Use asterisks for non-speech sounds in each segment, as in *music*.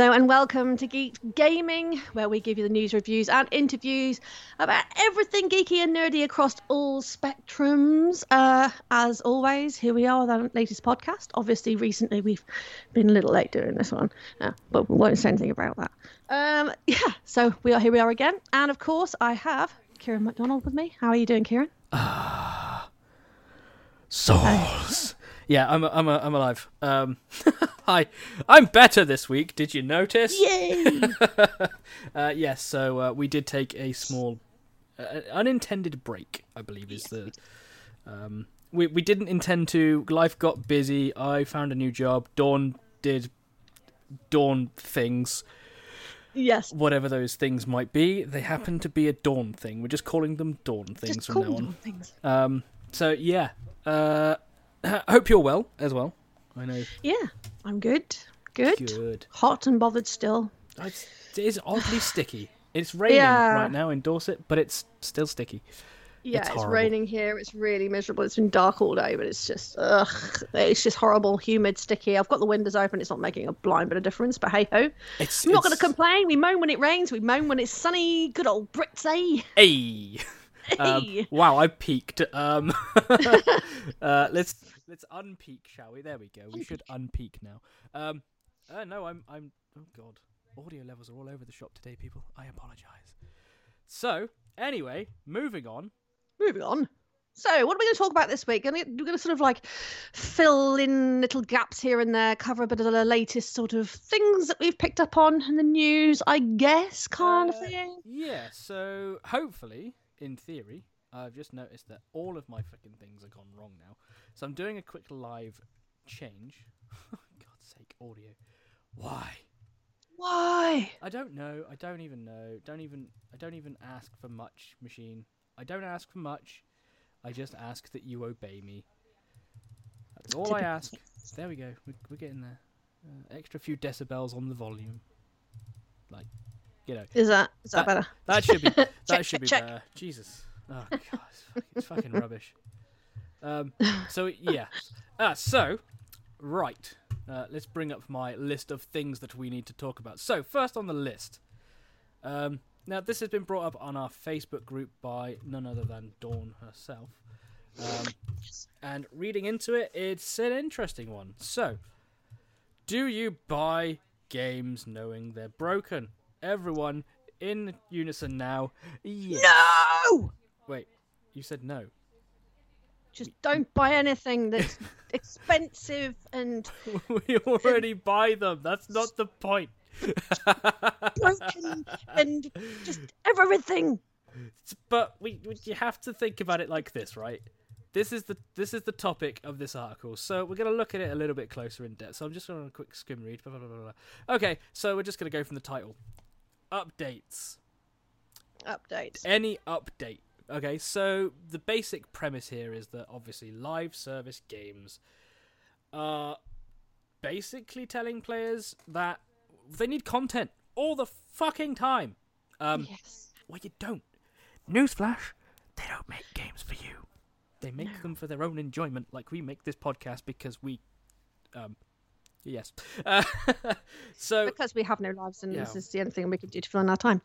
Hello and welcome to Geekt Gaming, where we give you the news, reviews, and interviews about everything geeky and nerdy across all spectrums. Uh, as always, here we are with our latest podcast. Obviously, recently we've been a little late doing this one, uh, but we won't say anything about that. Um, yeah, so we are here. We are again, and of course, I have Kieran McDonald with me. How are you doing, Kieran? Ah, Souls. Yeah, I'm I'm I'm alive. Um, *laughs* hi, I'm better this week. Did you notice? Yay! *laughs* Uh, yes. So uh, we did take a small, uh, unintended break. I believe is the. Um, we we didn't intend to. Life got busy. I found a new job. Dawn did. Dawn things, yes. whatever those things might be. They happen to be a dawn thing. We're just calling them dawn things Just from now on. things. Um, so yeah, uh, I *clears throat* hope you're well as well. I know. Yeah, I'm good. Good. Good. Hot and bothered still. It's, it is oddly *sighs* sticky. It's raining Yeah. right now in Dorset, but it's still sticky. Yeah, It's it's, raining here. It's really miserable. It's been dark all day, but it's just ugh. It's just horrible, humid, sticky. I've got the windows open. It's not making a blind bit of difference, but hey ho. I'm not going to complain. We moan when it rains. We moan when it's sunny. Good old Brits, eh? Hey. *laughs* Um, wow, I peaked. Um, *laughs* *laughs* uh, let's let's unpeak, shall we? There we go. We should unpeak now. Um, uh, no, I'm I'm. Oh God, audio levels are all over the shop today, people. I apologise. So anyway, moving on. Moving on. So, what are we going to talk about this week? We're going to sort of like fill in little gaps here and there, cover a bit of the latest sort of things that we've picked up on in the news, I guess, kind Uh, of thing. Yeah, so hopefully, in theory, I've just noticed that all of my fucking things have gone wrong now. So I'm doing a quick live change. *laughs* God's sake, audio. Why? Why? I don't know. I don't even know. Don't even. I don't even ask for much, machine. I don't ask for much. I just ask that you obey me. That's all I ask. There we go. We're, we're getting there. Uh, extra few decibels on the volume. Like, you know, Is that is that, That- better? that should be *laughs* that Check, should be check, better. Jesus. Oh god, it's fucking, it's fucking rubbish. Um. *laughs* So yeah. Ah. So, right. Uh, let's bring up my list of things that we need to talk about. So first on the list. Um. Now this has been brought up on our Facebook group by none other than Dawn herself. Um, and reading into it, it's an interesting one. So, do you buy games knowing they're broken? Everyone in unison now. Yes. No! Wait, you said no. Just don't buy anything that's *laughs* expensive and *laughs* we already buy them. That's not the point. broken and just everything. But we, we you have to think about it like this, right? This is the this is the topic of this article, so we're gonna look at it a little bit closer in depth. So I'm just gonna a quick skim read. Blah, blah, blah, blah, blah. Okay, so we're just gonna go from the title. Updates. Update. Any update. Okay, so the basic premise here is that obviously live service games are basically telling players that they need content all the fucking time. Um, yes. well, you don't. Newsflash, they don't make games for you. They make them for their own enjoyment, like we make this podcast because we, um, yes. Uh, *laughs* so, Because we have no lives and Yeah. this is the only thing we can do to fill in our time.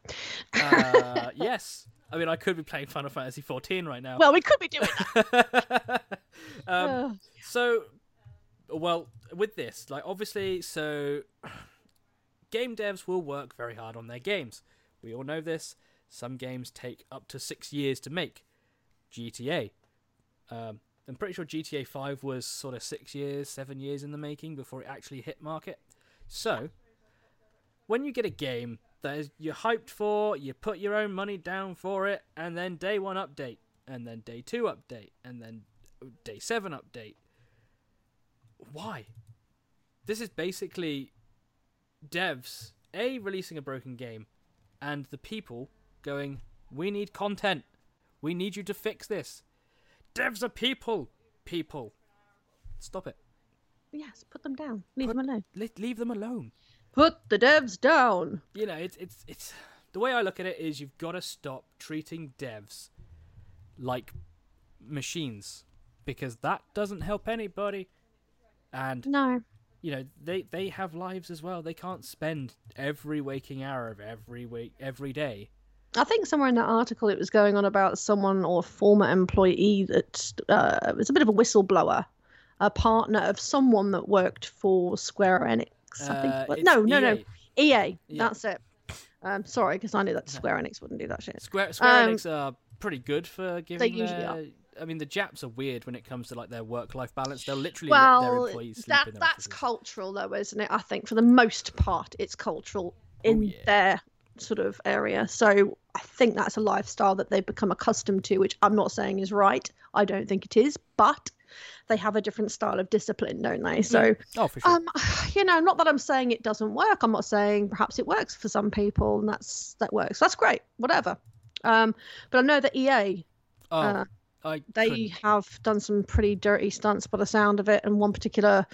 uh, *laughs* yes. I mean, I could be playing Final Fantasy XIV right now. Well, we could be doing that. *laughs* um, *sighs* so, well, with this, like, obviously, so *sighs* game devs will work very hard on their games. We all know this. Some games take up to six years to make. GTA. Um, I'm pretty sure GTA 5 was sort of six years, seven years in the making before it actually hit market. So, when you get a game that is, you're hyped for, you put your own money down for it, and then day one update, and then day two update, and then day seven update. Why? This is basically devs a releasing a broken game, and the people going, "We need content. We need you to fix this." Devs are people. People. Stop it. Yes, put them down. Leave Put- them alone. Le- leave them alone. Put the devs down. you know, it's it's it's the way I look at it is you've got to stop treating devs like machines. because that doesn't help anybody. And No. you know they they have lives as well. They can't spend every waking hour of every week every day. I think somewhere in that article it was going on about someone or a former employee that uh, was a bit of a whistleblower, a partner of someone that worked for Square Enix. I think. Uh, But it's no, no, no. EA. EA. Yeah. That's it. Um, sorry, because I knew that Square Enix wouldn't do that shit. Square Square Um, Enix are pretty good for giving. They usually their- are. I mean, the Japs are weird when it comes to like their work-life balance. They'll literally let their employees sleep that in their that's offices. cultural though, isn't it? I think for the most part, it's cultural in Oh, yeah. their sort of area. So I think that's a lifestyle that they've become accustomed to, which I'm not saying is right. I don't think it is, but they have a different style of discipline, don't they? So, oh, for sure. um, *sighs* you know, not that I'm saying it doesn't work. I'm not saying perhaps it works for some people, and that's that works. That's great, whatever. Um, but I know that EA oh, uh, I they couldn't- have done some pretty dirty stunts by the sound of it and one particular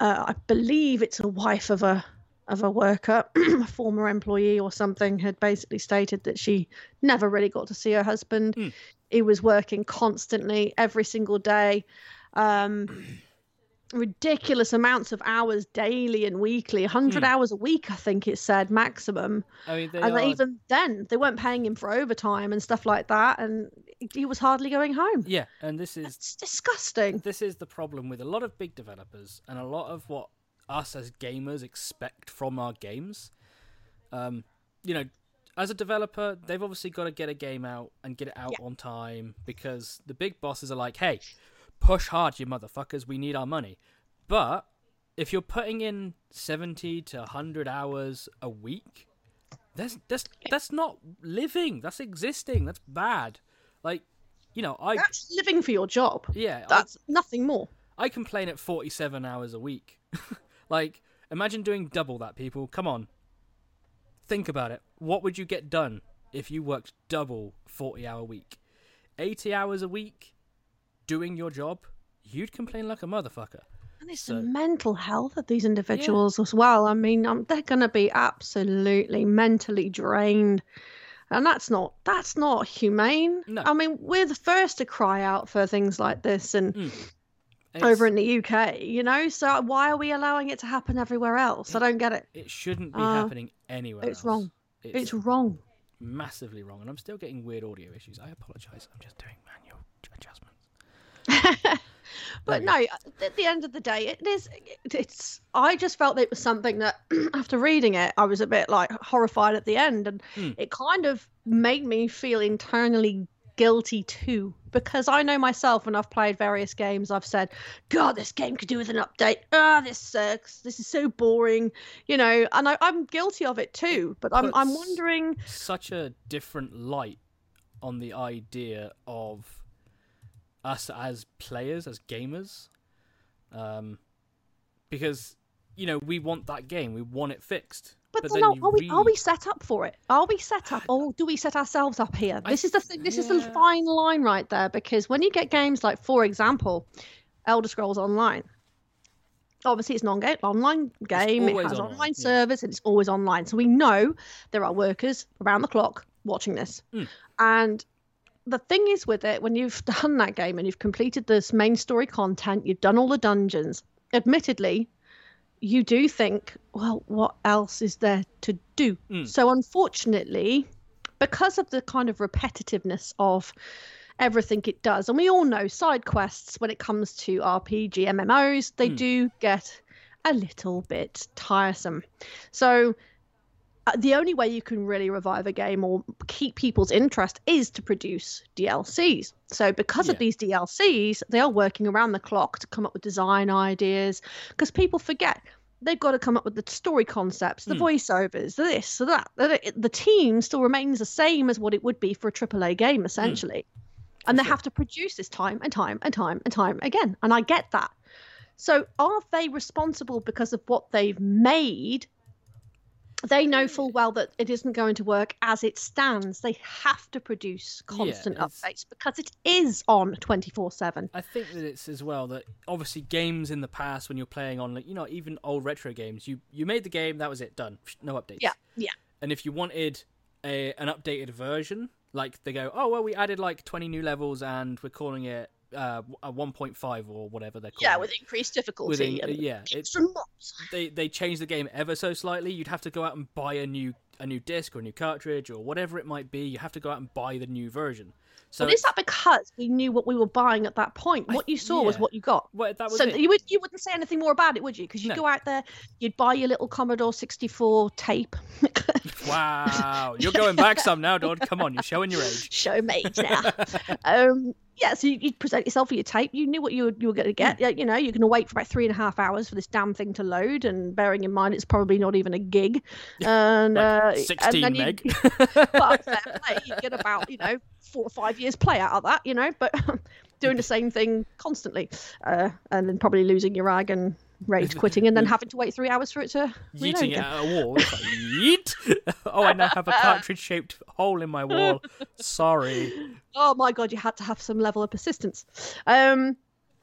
uh, i believe it's a wife of a of a worker *clears throat* a former employee or something had basically stated that she never really got to see her husband Mm. he was working constantly every single day um *clears throat* ridiculous amounts of hours daily and weekly 100 Mm. hours a week i think it said maximum I mean, and are, even then they weren't paying him for overtime and stuff like that and he was hardly going home yeah, and this is it's disgusting. this is the problem with a lot of big developers and a lot of what us as gamers expect from our games. Um, you know, as a developer, they've obviously got to get a game out and get it out Yeah. on time because the big bosses are like, "Hey, push hard, you motherfuckers. We need our money." But if you're putting in seventy to hundred hours a week, that's that's that's not living. That's existing. That's bad. Like, you know, I That's living for your job. yeah, I, That's nothing more. I complain at 47 hours a week. *laughs* like, imagine doing double that, people. Come on. Think about it. What would you get done if you worked double 40 hour week? 80 hours a week doing your job? You'd complain like a motherfucker. And it's So- the mental health of these individuals as well. I mean, um, they're going to be absolutely mentally drained. And that's not that's not humane. No. I mean, we're the first to cry out for things like this and And over in the UK, you know? So why are we allowing it to happen everywhere else? I don't get it. It shouldn't be Uh, happening anywhere it's else. wrong. It's, It's wrong. massively wrong. And I'm still getting weird audio issues. I apologize. I'm just doing manual adjustments. *laughs* but no, at the end of the day, it is. It's. I just felt it was something that, *clears throat* after reading it, I was a bit like horrified at the end, and Hmm. it kind of made me feel internally guilty too, because I know myself when I've played various games, I've said, "God, this game could do with an update. Ah, this sucks. This is so boring," you know, and I, I'm guilty of it too. But I'm, I'm wondering. such a different light on the idea of us as players, as gamers. Um, because you know we want that game, we want it fixed. But, But then then are, we are we set up for it? Are we set up, or do we set ourselves up here? I This is the thing. This is the fine line right there. Because when you get games like, for example, Elder Scrolls Online, obviously it's an on- online game. It has online, online yeah. service, and it's always online. So we know there are workers around the clock watching this, Mm. and the thing is with it when you've *laughs* done that game and you've completed this main story content you've done all the dungeons admittedly you do think well what else is there to do Mm. so unfortunately because of the kind of repetitiveness of everything it does and we all know side quests when it comes to rpg mmos they Mm. do get a little bit tiresome so the only way you can really revive a game or keep people's interest is to produce DLCs. So, because of these DLCs, they are working around the clock to come up with design ideas because people forget they've got to come up with the story concepts, the Hmm. voiceovers, this, that. The team still remains the same as what it would be for a AAA game, essentially. and they sure. have to produce this time and time and time and time again. And I get that. So, are they responsible because of what they've made? They know full well that it isn't going to work as it stands. They have to produce constant it's- updates because it is on 24 7. I think that it's as well that obviously games in the past when you're playing on like you know even old retro games, you you made the game, that was it, done, no updates. Yeah, yeah. And if you wanted a an updated version, like they go, oh well, we added like 20 new levels and we're calling it uh, a 1.5 or whatever they're called. Yeah, with increased difficulty. With in- and yeah, it's they they changed the game ever so slightly. You'd have to go out and buy a new a new disc or a new cartridge or whatever it might be. You have to go out and buy the new version. So but is that because we knew what we were buying at that point? What you saw was what you got. well, that was So it. you would you wouldn't say anything more about it, would you? Because you'd No. go out there, you'd buy your little Commodore 64 tape. *laughs* Wow, you're going back some now, Dodd. Come on, you're showing your age. Show me now. um, yeah, so you- you'd present yourself with your tape. You knew what you were, you were going to get. Hmm. Yeah, You know, you're going to wait for about three and a half hours for this damn thing to load, and bearing in mind it's probably not even a gig. *laughs* And Like uh, and 16 then you- meg. *laughs* fair play. You get about you know four or five years play out of that, you know, but *laughs* doing the same thing constantly, uh, and then probably losing your rag and rage *laughs* quitting, and then having to wait three hours for it to reload Yeeting it again. at a wall. It's like, yeet. *laughs* oh, I now have a cartridge-shaped hole in my wall. Sorry. Oh my god, you had to have some level of persistence. Um,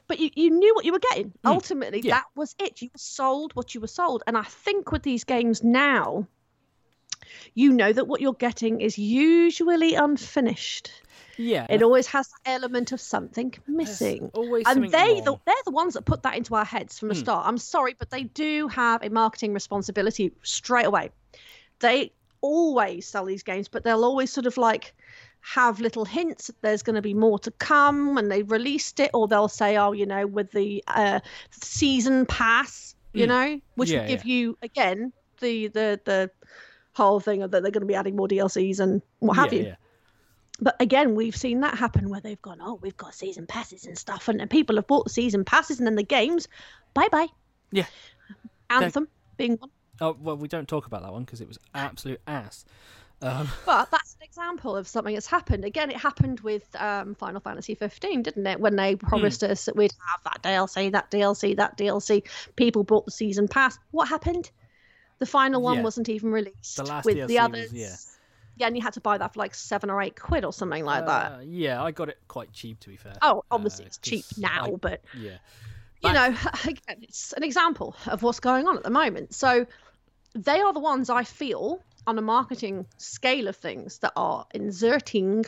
but you, you knew what you were getting. Ultimately, Hmm. Yeah. that was it. You were sold what you were sold, and I think with these games now. You know that what you're getting is usually unfinished. Yeah. It always has that element of something missing. always and something they the, they're the ones that put that into our heads from the Hmm. start. I'm sorry, but they do have a marketing responsibility straight away. They always sell these games, but they'll always sort of like have little hints that there's going to be more to come when they've released it, or they'll say, "Oh, you know, with the uh, season pass, you Hmm. know, which Yeah, will give yeah. you again the the the whole thing of that they're going to be adding more DLCs and what have yeah, you." yeah. But again, we've seen that happen where they've gone, oh, we've got season passes and stuff, and, and people have bought the season passes, and then the games, bye bye. Yeah. Anthem being one, Oh well, we don't talk about that one because it was absolute ass. Um, *laughs* but that's an example of something that's happened. Again, it happened with um, Final Fantasy 15, didn't it? When they promised Hmm. us that we'd have that DLC, that DLC, that DLC. People bought the season pass. What happened? The final one Yeah. wasn't even released. The last with DLC the was- others. yeah. Yeah, and you had to buy that for like seven or eight quid or something like that. uh, yeah, I got it quite cheap to be fair. Oh, obviously uh, it's cheap now, I- but Yeah. you know, *laughs* again, it's an example of what's going on at the moment. So they are the ones I feel on a marketing scale of things that are inserting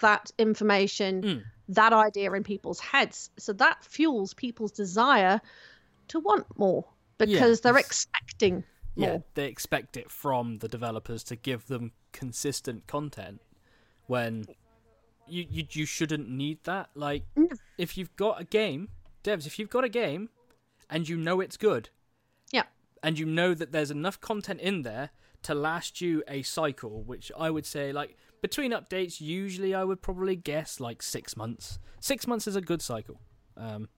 that information, Mm. that idea in people's heads. So that fuels people's desire to want more because they're it's- more. yeah, they expect it from the developers to give them consistent content when you you, you shouldn't need that. Like if you've got a game, devs, if you've got a game and you know it's good Yeah. and you know that there's enough content in there to last you a cycle, which I would say like between updates, usually I would probably guess like six months. Six months is a good cycle. Um,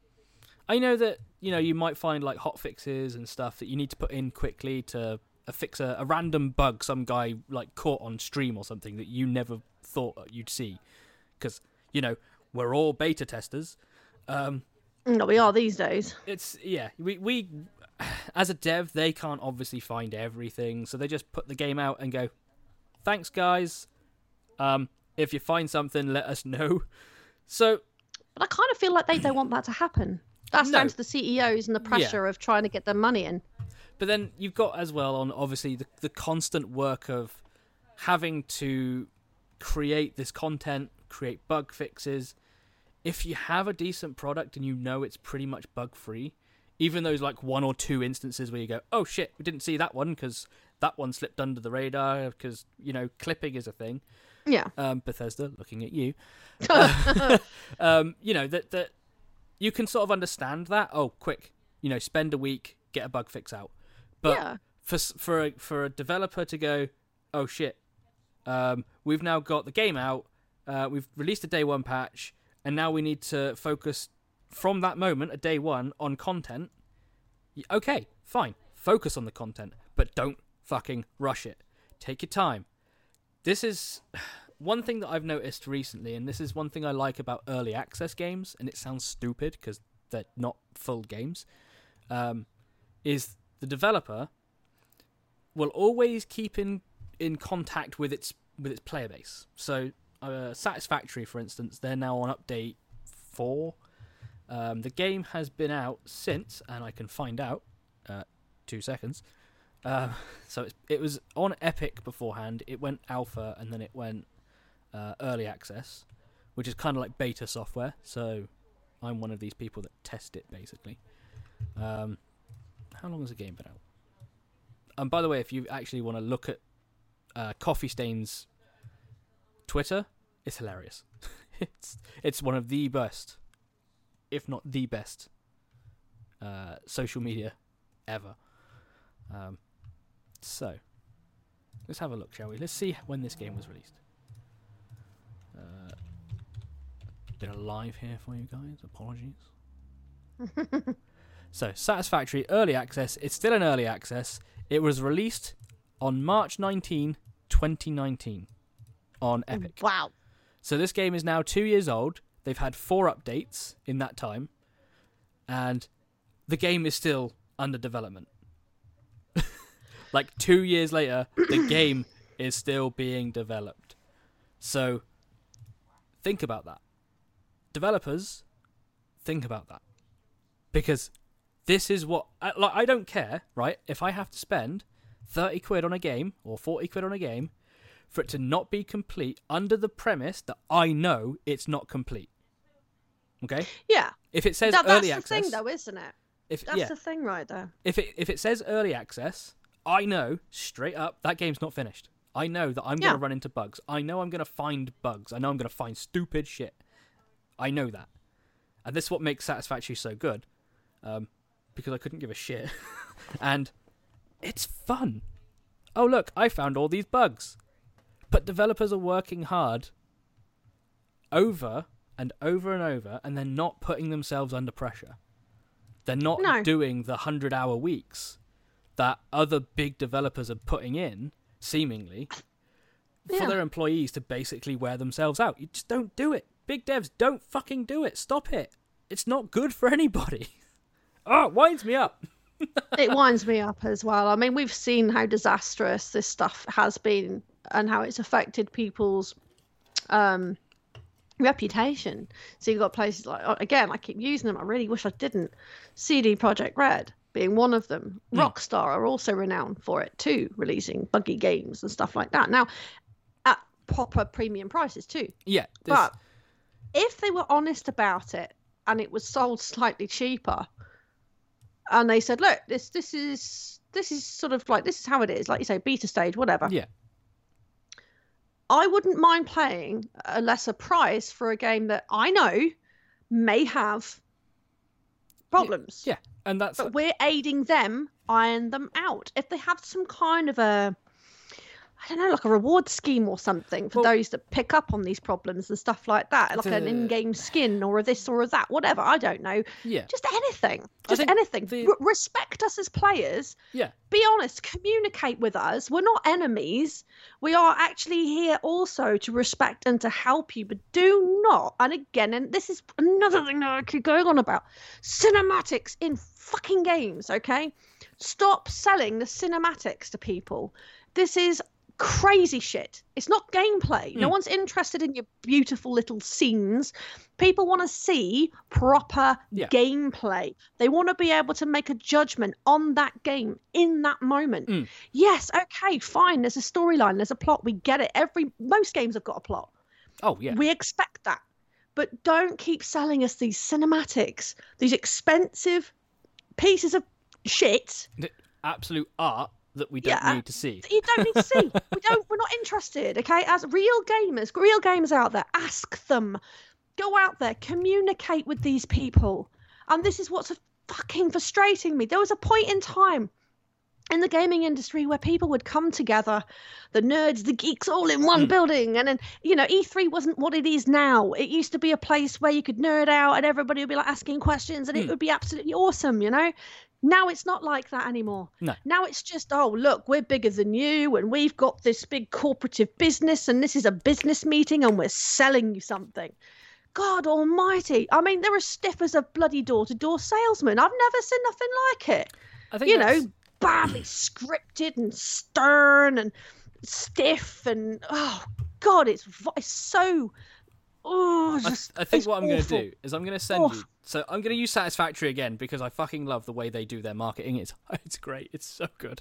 I know that you know you might find like hot fixes and stuff that you need to put in quickly to uh, fix a, a random bug some guy like caught on stream or something that you never thought you'd see, because you know we're all beta testers. Um, No, we are these days. it's yeah we we *sighs* as a dev they can't obviously find everything so they just put the game out and go thanks guys um if you find something let us *laughs* know so But I kind of feel like they don't want that to happen. That's No. down to the CEOs and the pressure of trying to get their money in. but then you've got as well on obviously the, the constant work of having to create this content create bug fixes if you have a decent product and you know it's pretty much bug free even those like one or two instances where you go oh shit we didn't see that one because that one slipped under the radar because you know clipping is a thing Yeah. um, Bethesda, looking at you. *laughs* *laughs* um, you know that that you can sort of understand that. Oh, quick, you know, spend a week, get a bug fix out. But Yeah. for for a, for a developer to go, oh shit, um, we've now got the game out, uh, we've released a day one patch, and now we need to focus from that moment, a day one, on content. Okay, fine, focus on the content, but don't fucking rush it. Take your time this is one thing that I've noticed recently, and this is one thing I like about early access games, and it sounds stupid because they're not full games, um, is the developer will always keep in in contact with its with its player base. So, uh, Satisfactory, for instance, they're now on update four. Um, the game has been out since, and I can find out. Uh, two seconds. Uh, *laughs* so it was on Epic beforehand. It went alpha and then it went uh, early access, which is kind of like beta software. So I'm one of these people that test it basically. Um, how long has the game been out? And by the way, if you actually want to look at uh, Coffee Stain's Twitter, it's hilarious. *laughs* it's it's one of the best, if not the best, uh, social media ever. Um, so let's have a look, shall we? Let's see when this game was released. Uh, bit of live here for you guys. Apologies. *laughs* so, Satisfactory Early Access. It's still an early access. It was released on March 19, 2019 on Epic. Wow. So this game is now two years old. They've had four updates in that time, and the game is still under development. *laughs* like two years later, the *coughs* game is still being developed. So think about that. Developers, think about that. Because this is what I, like I don't care, right? If I have to spend 30 quid on a game or 40 quid on a game for it to not be complete under the premise that I know it's not complete. Okay? Yeah. If it says That- that's the access, thing, though, isn't it? if That's yeah, the thing right there. if it if it says early access, I know straight up that game's not finished. I know that I'm going to run into bugs. I know I'm going to find bugs. I know I'm going to find stupid shit. I know that. And this is what makes Satisfactory so good. Um, because I couldn't give a shit. *laughs* and it's fun. Oh, look, I found all these bugs. But developers are working hard over and over and over, and they're not putting themselves under pressure. They're not No. doing the 100 hour weeks that other big developers are putting in, seemingly, for their employees to basically wear themselves out. You just don't do it. Big devs, don't fucking do it. Stop it. It's not good for anybody. Oh, *laughs* it winds me up. *laughs* it winds me up as well. I mean, we've seen how disastrous this stuff has been and how it's affected people's um, reputation. So you've got places like, again, I keep using them. I really wish I didn't. CD Projekt Red being one of them. Hmm. Rockstar are also renowned for it too, releasing buggy games and stuff like that. Now, at proper premium prices too. Yeah. there's- But if they were honest about it and it was sold slightly cheaper, and they said, "Look, this this is this is sort of like this is how it is, like you say, beta stage, whatever." yeah. I wouldn't mind playing a lesser price for a game that I know may have problems. Yeah. And that's But we're aiding them iron them out. If they have some kind of a I don't know, like a reward scheme or something for Well- those that pick up on these problems and stuff like that, like an in-game skin or a this or a that, whatever. I don't know. yeah. Just anything. Just anything. the- R- respect us as players. Yeah. Be honest. Communicate with us. We're not enemies. We are actually here also to respect and to help you. But do not. And again, and this is another thing that I keep going on about cinematics in fucking games. Okay, stop selling the cinematics to people. This is crazy shit. It's not gameplay. No Mm. one's interested in your beautiful little scenes. People want to see proper Yeah. gameplay. They want to be able to make a judgment on that game in that moment. Mm. Yes, okay, fine. There's a storyline, there's a plot. We get it. Every most games have got a plot. Oh, yeah. We expect that. But don't keep selling us these cinematics, these expensive pieces of shit The Absolute art that we don't Yeah. need to see. you don't need to see. we don't. We're not interested. Okay, as real gamers, real gamers out there, ask them. Go out there, communicate with these people. And this is what's fucking frustrating me. There was a point in time in the gaming industry where people would come together, the nerds, the geeks, all in one hmm. building. And then, you know, E3 wasn't what it is now. It used to be a place where you could nerd out and everybody would be like asking questions and it hmm. would be absolutely awesome, you know? Now it's not like that anymore. No. Now it's just, oh, look, we're bigger than you and we've got this big corporative business and this is a business meeting and we're selling you something. God almighty. I mean, they're as stiff as a bloody door to door salesman. I've never seen nothing like it I think you that's- know, badly scripted and stern and stiff and oh god, it's it's so oh I, just I think it's what I'm going to do is I'm going to send you. So I'm going to use Satisfactory again because I fucking love the way they do their marketing. It's *laughs* it's great. It's so good.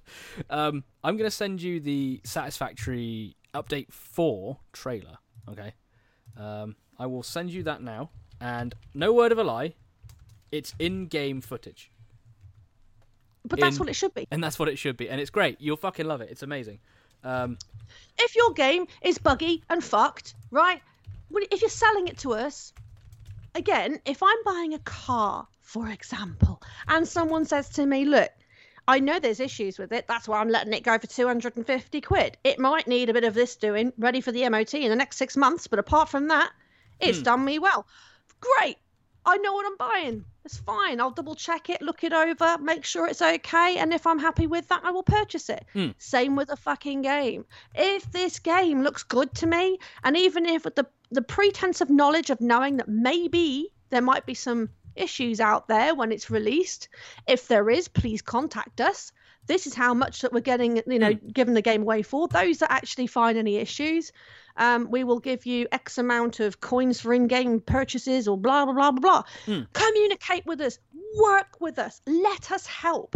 Um, I'm going to send you the Satisfactory update four trailer. Okay. Um, I will send you that now. and no word of a lie, it's in-game footage, But that's In- what it should be. and that's what it should be, and it's great. You'll fucking love it. It's amazing. Um, If your game is buggy and fucked, right? If you're selling it to us, again, if I'm buying a car, for example, and someone says to me, look, I know there's issues with it. That's why I'm letting it go for 250 quid. It might need a bit of this doing, ready for the MOT in the next six months. But apart from that, it's hmm. done me well. Great. I know what I'm buying. It's fine. I'll double check it, look it over, make sure it's okay. And if I'm happy with that, I will purchase it. Hmm. Same with a fucking game. If this game looks good to me, and even if with the, the pretense of knowledge of knowing that maybe there might be some issues out there when it's released, if there is, please contact us. This is how much that we're getting, you know, giving the game away for. Those that actually find any issues, um, we will give you X amount of coins for in-game purchases or blah blah blah blah blah. Communicate with us, work with us, let us help.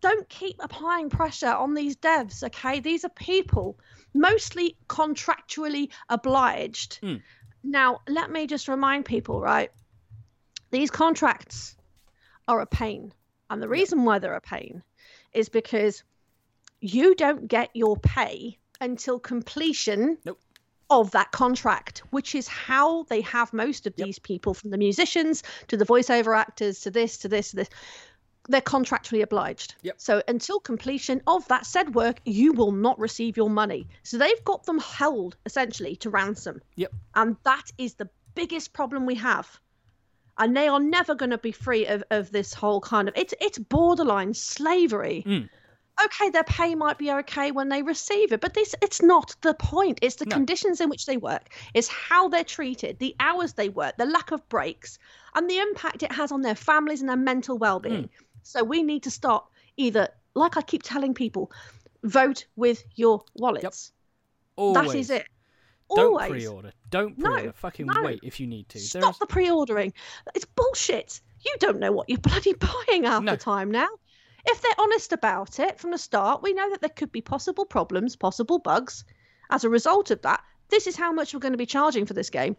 Don't keep applying pressure on these devs, okay? These are people, mostly contractually obliged. Hmm. Now, let me just remind people, right? These contracts are a pain. And the reason why they're a pain is because you don't get your pay until completion Nope. of that contract, which is how they have most of these people from the musicians to the voiceover actors to this, to this, to this. They're contractually obliged. Yep. So until completion of that said work, you will not receive your money. So they've got them held essentially to ransom. Yep. And that is the biggest problem we have. And they are never going to be free of, of this whole kind of it's it's borderline slavery. Mm. Okay, their pay might be okay when they receive it, but this it's not the point. It's the No. conditions in which they work, it's how they're treated, the hours they work, the lack of breaks, and the impact it has on their families and their mental well-being. So we need to start either, like I keep telling people, vote with your wallets. always. That is it. Don't Always. pre-order. Don't pre-order. No, Fucking no. wait if you need to. Stop the pre-ordering. It's bullshit. You don't know what you're bloody *laughs* buying half No. the time now. If they're honest about it from the start, we know that there could be possible problems, possible bugs. As a result of that, this is how much we're going to be charging for this game.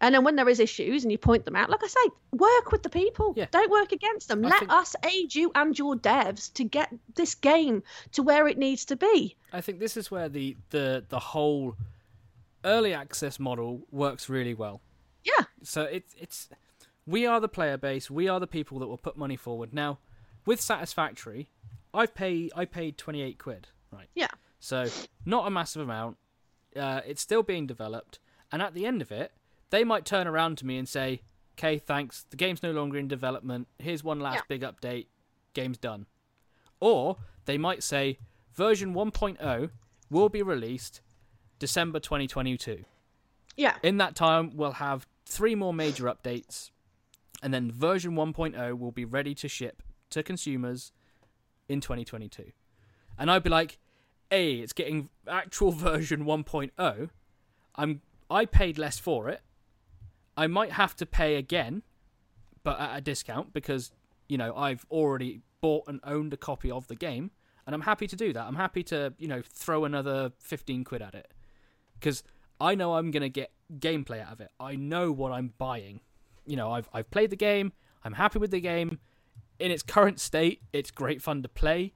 And then when there is issues and you point them out, like I say, work with the people. Yeah. Don't work against them. I Let think- us aid you and your devs to get this game to where it needs to be. I think this is where the the the whole early access model works really well. Yeah. So it's it's we are the player base. We are the people that will put money forward. Now, with Satisfactory, I pay I paid twenty eight quid. Right. Yeah. So not a massive amount. Uh, it's still being developed, and at the end of it, they might turn around to me and say, "Okay, thanks. The game's no longer in development. Here's one last Yeah. big update. Game's done." Or they might say, "Version 1.0 will be released December 2022. Yeah. In that time, we'll have three more major updates, and then version 1.0 will be ready to ship to consumers in 2022." And I'd be like, "A, it's getting actual *laughs* version 1.0. I'm I paid less for it. I might have to pay again, but at a discount because you know I've already bought and owned a copy of the game, and I'm happy to do that. I'm happy to you know throw another 15 quid at it because I know I'm gonna get gameplay out of it. I know what I'm buying. You know, I've I've played the game. I'm happy with the game. In its current state, it's great fun to play,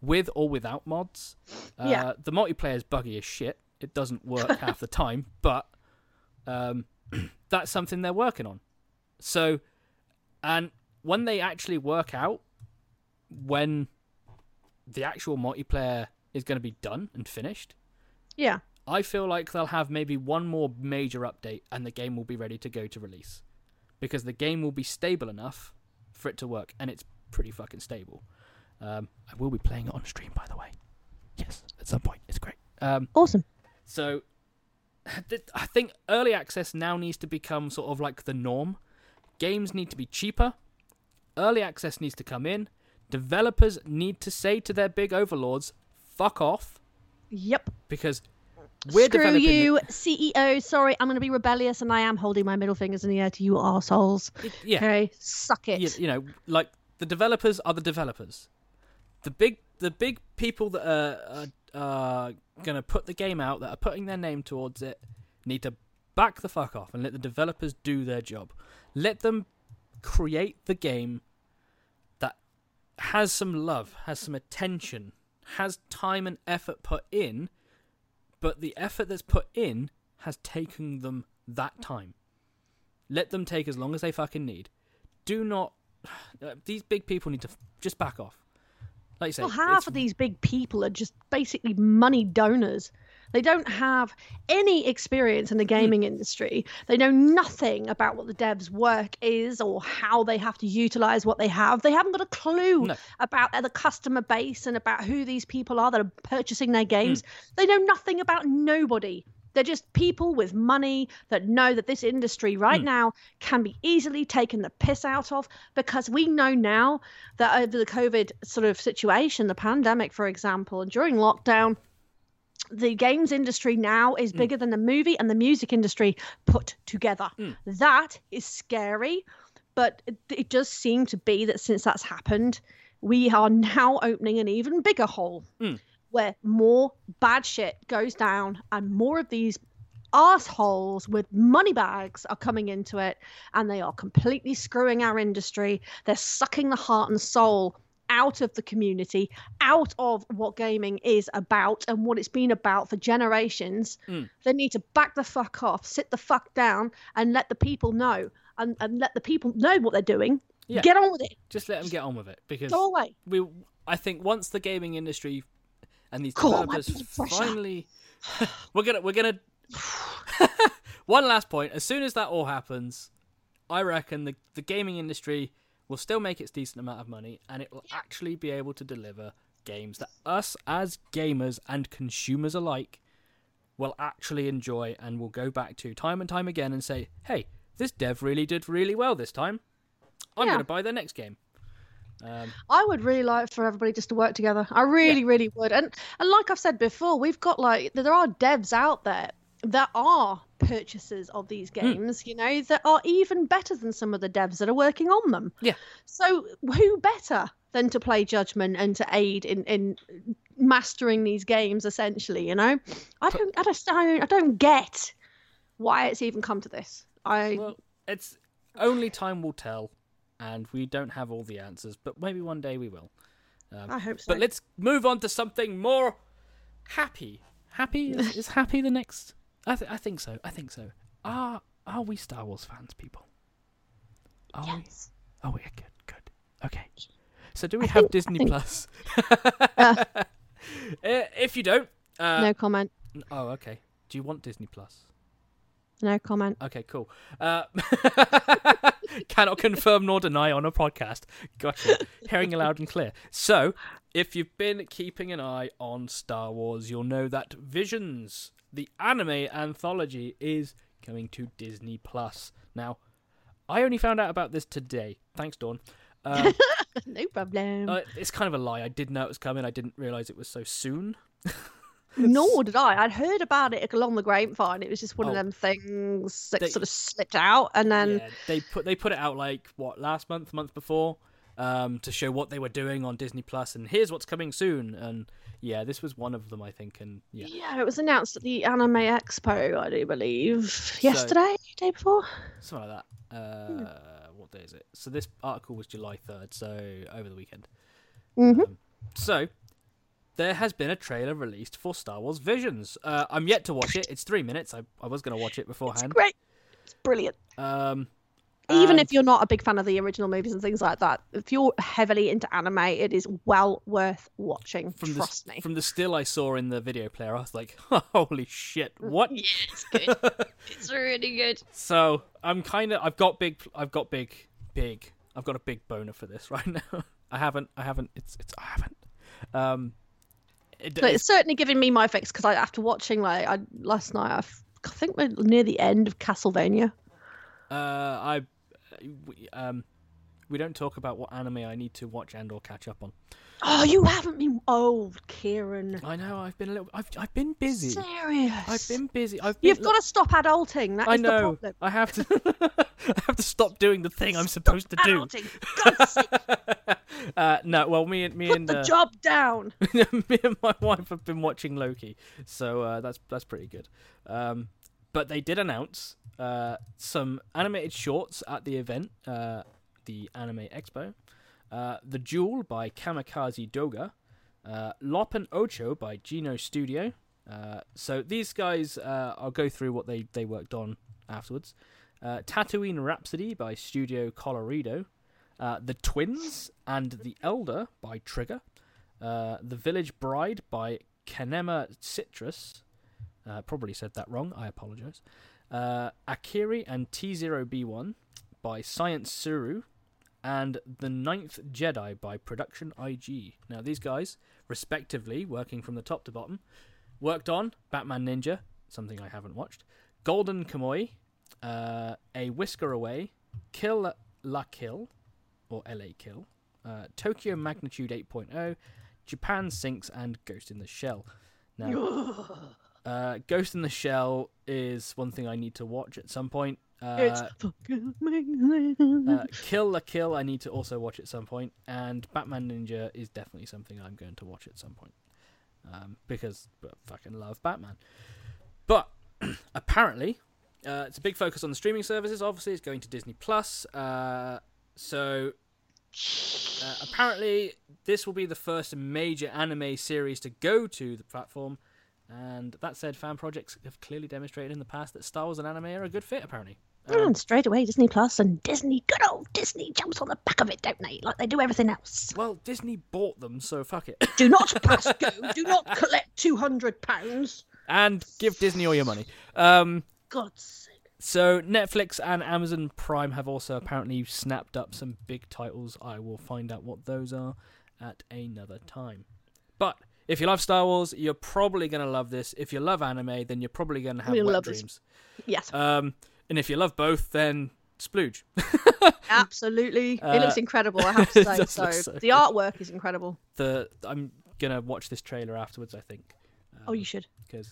with or without mods. Uh, Yeah. The multiplayer is buggy as shit. It doesn't work *laughs* half the time, but um, *clears throat* that's something they're working on. So, and when they actually work out when the actual multiplayer is going to be done and finished, Yeah. I feel like they'll have maybe one more major update and the game will be ready to go to release. Because the game will be stable enough for it to work, and it's pretty fucking stable. Um, I will be playing it on stream, by the way. Yes, at some point. It's great. Um, Awesome. so *sighs* I think early access now needs to become sort of like the norm. Games need to be cheaper. Early access needs to come in. Developers need to say to their big overlords, "Fuck off," Yep. because we're Screw you, CEO. Sorry, I'm going to be rebellious, and I am holding my middle fingers in the air to you assholes. yeah, Okay, suck it. you, you know, like the developers are the developers. The big, the big people that are, are, are gonna put the game out, that are putting their name towards it, need to back the fuck off and let the developers do their job. Let them create the game that has some love, has some attention, has time and effort put in, but the effort that's put in has taken them that time. Let them take as long as they fucking need. Do not. *sighs* These big people need to just back off. Like you say, Well, half of these big people are just basically money donors. They don't have any experience Hmm. in the gaming industry. They know nothing about what the devs' work is or how they have to utilize what they have. They haven't got a clue No. about the customer base and about who these people are that are purchasing their games. Hmm. They know nothing about nobody. They're just people with money that know that this industry right Hmm. now can be easily taken the piss out of because we know now that over the COVID sort of situation, the pandemic, for example, and during lockdown, the games industry now is hmm. bigger than the movie and the music industry put together. Hmm. That is scary, but it, it does seem to be that since that's happened, we are *laughs* now opening an even bigger hole hmm. Where more bad shit goes down and more of these assholes with money bags are coming into it and they are completely screwing our industry. They're sucking the heart and soul out of the community, out of what gaming is about and what it's been about for generations. Mm. They need to back the fuck off, sit the fuck down, and let the people know and, and let the people know what they're doing. Yeah. Get on with it. just let them get on with it because Go away. we I think once the gaming industry and these Cool, developers finally *sighs* we're gonna we're gonna *laughs* one last point. As soon as that all happens I reckon the the gaming industry will still make its decent amount of money and it will actually be able to deliver games that us as gamers and consumers alike will actually enjoy and will go back to time and time again and say hey this dev really did really well this time. I'm Yeah. going to buy their next game um, I would really like for everybody just to work together. I really, really would. And and like I've said before, we've got like there are devs out there that are purchasers of these Hmm. games, you know, that are even better than some of the devs that are working on them. Yeah. So who better than to play judgment and to aid in in mastering these games essentially, you know? I don't I just don't I don't get why it's even come to this. I Well, it's only time will tell, and we don't have all the answers, but maybe one day we will. Um, I hope so. But let's move on to something more happy. Happy is, is happy the next? I, th- I think so. I think so. Are are we Star Wars fans, people? Are yes. we? Oh, we're good. Good. Okay. So do we have Disney think- Plus? Uh, *laughs* if you don't, uh, no comment. oh, okay. Do you want Disney Plus? No comment. Okay, cool. Uh, *laughs* *laughs* cannot confirm nor deny on a podcast. Gotcha. Hearing you loud and clear. So, if you've been keeping an eye on Star Wars, you'll know that Visions, the anime anthology, is coming to Disney Plus. Now, I only found out about this today. Thanks, Dawn. Um, *laughs* no problem. uh, it's kind of a lie. I did know it was coming. I didn't realize it was so soon. *laughs* Nor did I. I'd heard about it along the grapevine. It was just one Oh. of them things that They- sort of slipped out, and then yeah, they put they put it out like what last month, month before, um, to show what they were doing on Disney Plus, and here's what's coming soon. And yeah, this was one of them, I think. And yeah, yeah. it was announced at the Anime Expo, I do believe, yesterday, day before. something like that. Uh, What day is it? So this article was July third, so over the weekend. Mm-hmm. Um, so there has been a trailer released for Star Wars Visions. Uh, I'm yet to watch it. It's three minutes. I, I was going to watch it It's beforehand. great. It's brilliant. Um, Even if you're not a big fan of the original movies and things like that, if you're heavily into anime, it is well worth watching. from Trust the me. from the still I saw in the video player, I was like, *laughs* "Holy shit! What?" *laughs* Yeah, it's good. *laughs* it's really good. So I'm kind of I've got big I've got big big I've got a big boner for this right now. I haven't I haven't it's it's I haven't. Um, it, But it's certainly giving me my fix because I after watching like I, last night, I, f- I think we're near the end of Castlevania. uh I we, um we don't talk about what anime I need to watch and or catch up on. Oh, you haven't been. Oh, Kieran. I know I've been a little I've I've been busy. Serious. I've been busy. I've been, You've got to stop adulting. That is I the know. problem. I have to. *laughs* I have to stop doing the thing I'm supposed to do. Adulting. *laughs* Uh, no, well, me and me put and the uh, job down. *laughs* me and my wife have been watching Loki, so uh, that's that's pretty good. Um, but they did announce uh, some animated shorts at the event, uh, the Anime Expo. Uh, the Duel by Kamikaze Douga. Uh, Lop and Ocho by Geno Studio. Uh, so these guys, uh, I'll go through what they, they worked on afterwards. Uh, Tatooine Rhapsody by Studio Colorido. Uh, the Twins and the Elder by Trigger. The Village Bride by Kanema Citrus. Probably said that wrong. I apologize. Akiri and T0B1 by Science Saru. And The Ninth Jedi by Production IG. Now, these guys, respectively, working from the top to bottom, worked on Batman Ninja, something I haven't watched, Golden Kamuy, uh, A Whisker Away, Kill La Kill, or LA Kill, uh, Tokyo Magnitude 8.0, Japan Sinks, and Ghost in the Shell. Now, *laughs* uh, Ghost in the Shell is one thing I need to watch at some point. It's Uh, fucking amazing. uh, Kill La Kill, I need to also watch at some point, and Batman Ninja is definitely something I'm going to watch at some point, um, because I fucking love Batman. But *clears throat* apparently, uh, it's a big focus on the streaming services. Obviously, it's going to Disney Plus. Uh, so uh, apparently, this will be the first major anime series to go to the platform. And that said, fan projects have clearly demonstrated in the past that Star Wars and anime are a good fit. Apparently, Um, and straight away, Disney Plus and Disney, good old Disney, jumps on the back of it, don't they? Like they do everything else. well, Disney bought them, so fuck it. Do not *laughs* pass go. Do not collect two hundred pounds. and give Disney all your money. Um, God's sake. so Netflix and Amazon Prime have also apparently snapped up some big titles. I will find out what those are at another time. But if you love Star Wars, you're probably going to love this. If you love anime, then you're probably going to have We'll wet love this. dreams. Yes, Um, and if you love both, then splooge. *laughs* absolutely. uh, it looks incredible. I *laughs* have to say. So, so the artwork is incredible. the I'm gonna watch this trailer afterwards. I think. oh, you should. because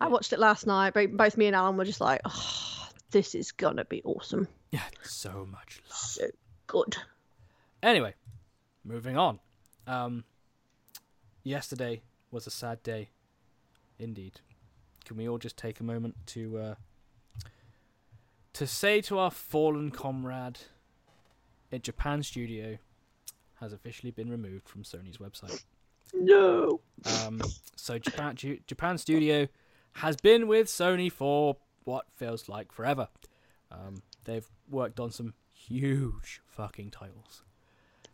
I watched it last night. But both me and Alan were just like, oh, this is gonna be awesome. yeah, so much love. So good. Anyway, moving on. Um, yesterday was a sad day, indeed. Can we all just take a moment to uh, to say to our fallen comrade, a Japan studio has officially been removed from Sony's website. No. Um, so Japan Japan Studio has been with Sony for what feels like forever. Um, they've worked on some huge fucking titles,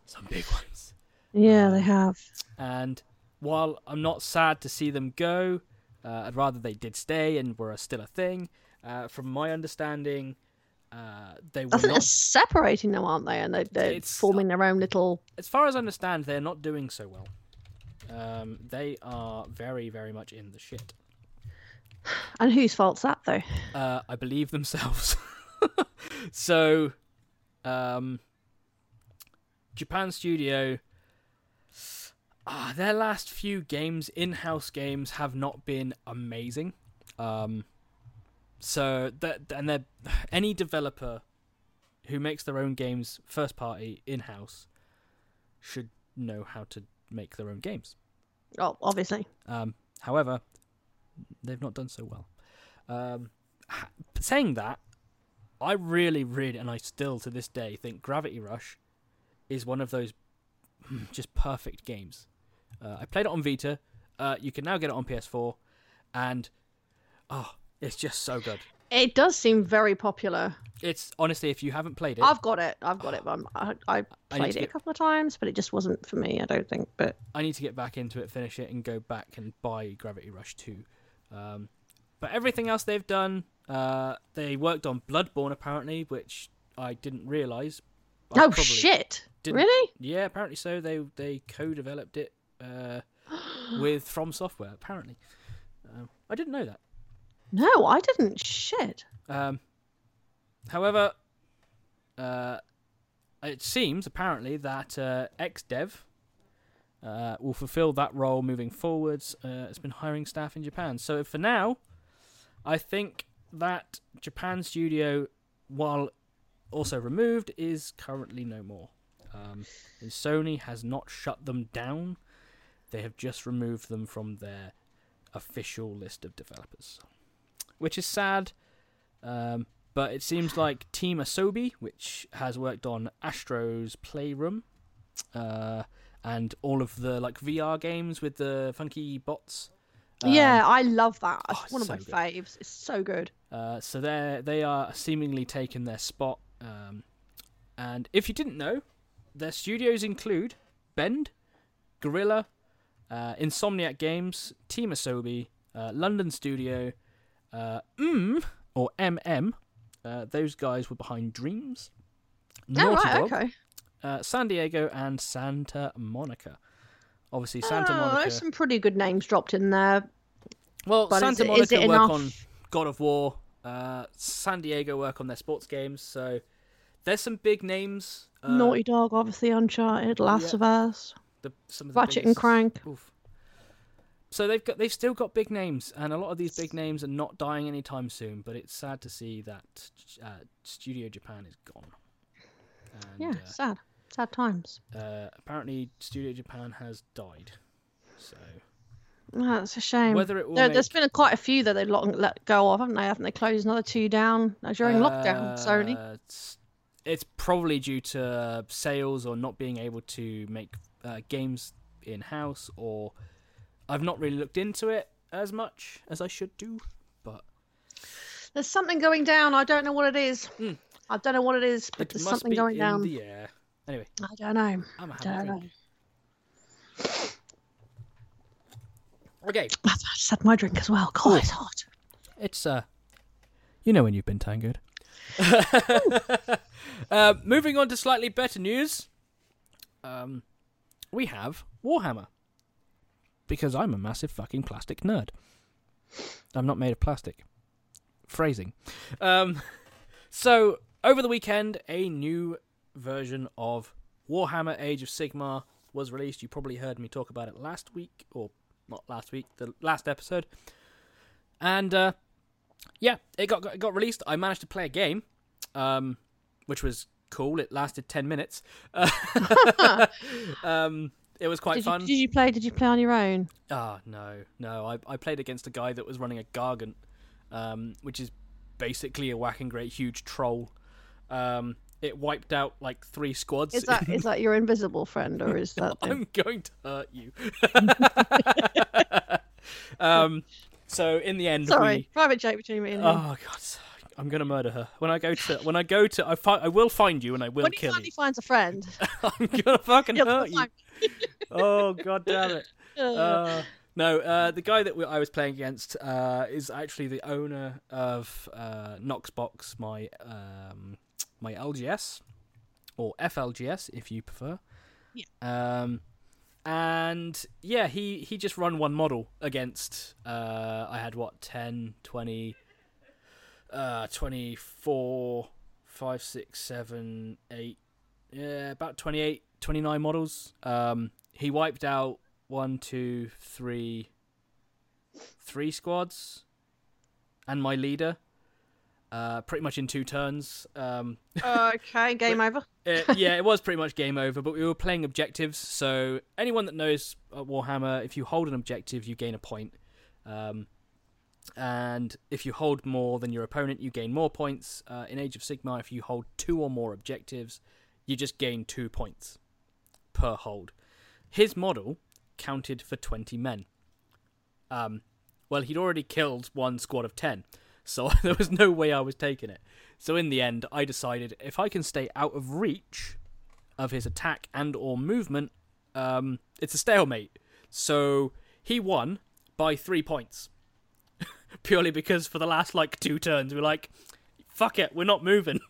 some big ones. Yeah, they have. And while I'm not sad to see them go, uh, I'd rather they did stay and were still a thing. Uh, from my understanding, uh, they I were think they're not. separating them, aren't they? And they, they're It's- forming their own little. As far as I understand, they're not doing so well. Um, they are very, very much in the shit. And whose fault's that, though? uh, I believe themselves. *laughs* so, um, Japan Studio, ah, their last few games, in-house games, have not been amazing. Um, so that and they're *sighs* any developer who makes their own games first party in-house should know how to make their own games. Oh, obviously. Um, however, they've not done so well. Um, saying that, I really, really, and I still to this day think Gravity Rush is one of those hmm, just perfect games. Uh, I played it on Vita. Uh, you can now get it on PS4, and oh, it's just so good. It does seem very popular. It's honestly, if you haven't played it, I've got it. I've got it. But I'm, I, I I played to it a couple of times, but it just wasn't for me. I don't think. But I need to get back into it, finish it, and go back and buy Gravity Rush 2. Um, but everything else they've done, uh, they worked on Bloodborne apparently, which I didn't realize. I oh shit! didn't- Really? Yeah, apparently so. They they co-developed it uh, *gasps* with From Software. Apparently, um, I didn't know that. No, I didn't. Shit. Um, however, uh, it seems apparently that uh, XDev uh, will fulfill that role moving forwards. Uh, it's been hiring staff in Japan. So for now, I think that Japan studio, while also removed, is currently no more. Um, and Sony has not shut them down. They have just removed them from their official list of developers, which is sad Um, but it seems like Team Asobi, which has worked on Astro's Playroom, uh, and all of the like VR games with the funky bots. um, yeah, I love that. It's oh, one of so my good. faves. It's so good. Uh, so they they are seemingly taking their spot. Um, and if you didn't know, their studios include Bend, Guerrilla, uh, Insomniac Games, Team Asobi, uh, London Studio, uh, mm, or MM. Uh, those guys were behind Dreams, Oh, right, Dog, okay. uh, San Diego, and Santa Monica. Obviously, Santa oh, Monica. There's some pretty good names dropped in there. Well, But is Santa it- Monica is work enough? on God of War. Uh, San Diego work on their sports games. So there's some big names. Uh, Naughty Dog, obviously Uncharted, Last yeah. of Us, the, some of the Ratchet and Clank. Oof. So they've got they've still got big names, and a lot of these big names are not dying anytime soon. But it's sad to see that uh, Studio Japan is gone. And, Yeah, sad. Sad times. uh, uh, apparently, Studio Japan has died. So That's a shame. whether it will There, make, There's been a, quite a few that they've let, let go of, haven't they? Haven't they closed another two down uh, during lockdown? Sony. Uh, It's, it's probably due to sales or not being able to make uh, games in house, or I've not really looked into it as much as I should do. But There's something going down. I don't know what it is. Hmm. I don't know what it is, but it there's something going in down. the air. Anyway, I don't know. I'm a Don't know. Okay, I just had my drink as well. God, it's hot. it's uh, you know when you've been tangoed. *laughs* uh, moving on to slightly better news. Um, we have Warhammer because I'm a massive fucking plastic nerd. I'm not made of plastic. Phrasing. Um, *laughs* so over the weekend, a new version of Warhammer Age of Sigmar was released. You probably heard me talk about it last week, or not last week, the last episode. And uh, yeah, it got, got got released. I managed to play a game, um, which was cool. It lasted ten minutes. *laughs* *laughs* um, it was quite Did you, fun. did you play? Did you play on your own? Ah, no, no. I, I played against a guy that was running a Gargant, um, which is basically a whacking great huge troll. Um, it wiped out like three squads. Is that is that your invisible friend or is *laughs* that? the- I'm going to hurt you. *laughs* um, so in the end, Sorry, we. private joke between me and you. Oh god, I'm gonna murder her when I go to when I go to I fi- I will find you and I will when he kill finally finds a friend, *laughs* I'm gonna fucking hurt you. *laughs* Oh god damn it. Uh, Uh, no, uh, the guy that we, I was playing against uh, is actually the owner of uh, Knoxbox, my um, my LGS or FLGS if you prefer. Yeah. Um, and yeah, he he just run one model against. Uh, I had what 10, 20, uh, 24, 5, 6, 7, 8, yeah, about 28, 29 models. Um, he wiped out one, two, three, three squads, and my leader. Uh, pretty much in two turns. Um, okay, *laughs* game over. uh, yeah, it was pretty much game over, but we were playing objectives. So anyone that knows uh, Warhammer, if you hold an objective, you gain a point. Um, and if you hold more than your opponent, you gain more points. Uh, in Age of Sigmar, if you hold two or more objectives, you just gain two points per hold. His model counted for 20 men. Um, well, he'd already killed one squad of 10, so *laughs* there was no way I was taking it. So in the end, I decided if I can stay out of reach of his attack and or movement, um, it's a stalemate. So he won by three points, *laughs* purely because for the last like two turns we're like, "Fuck it, we're not moving." *laughs*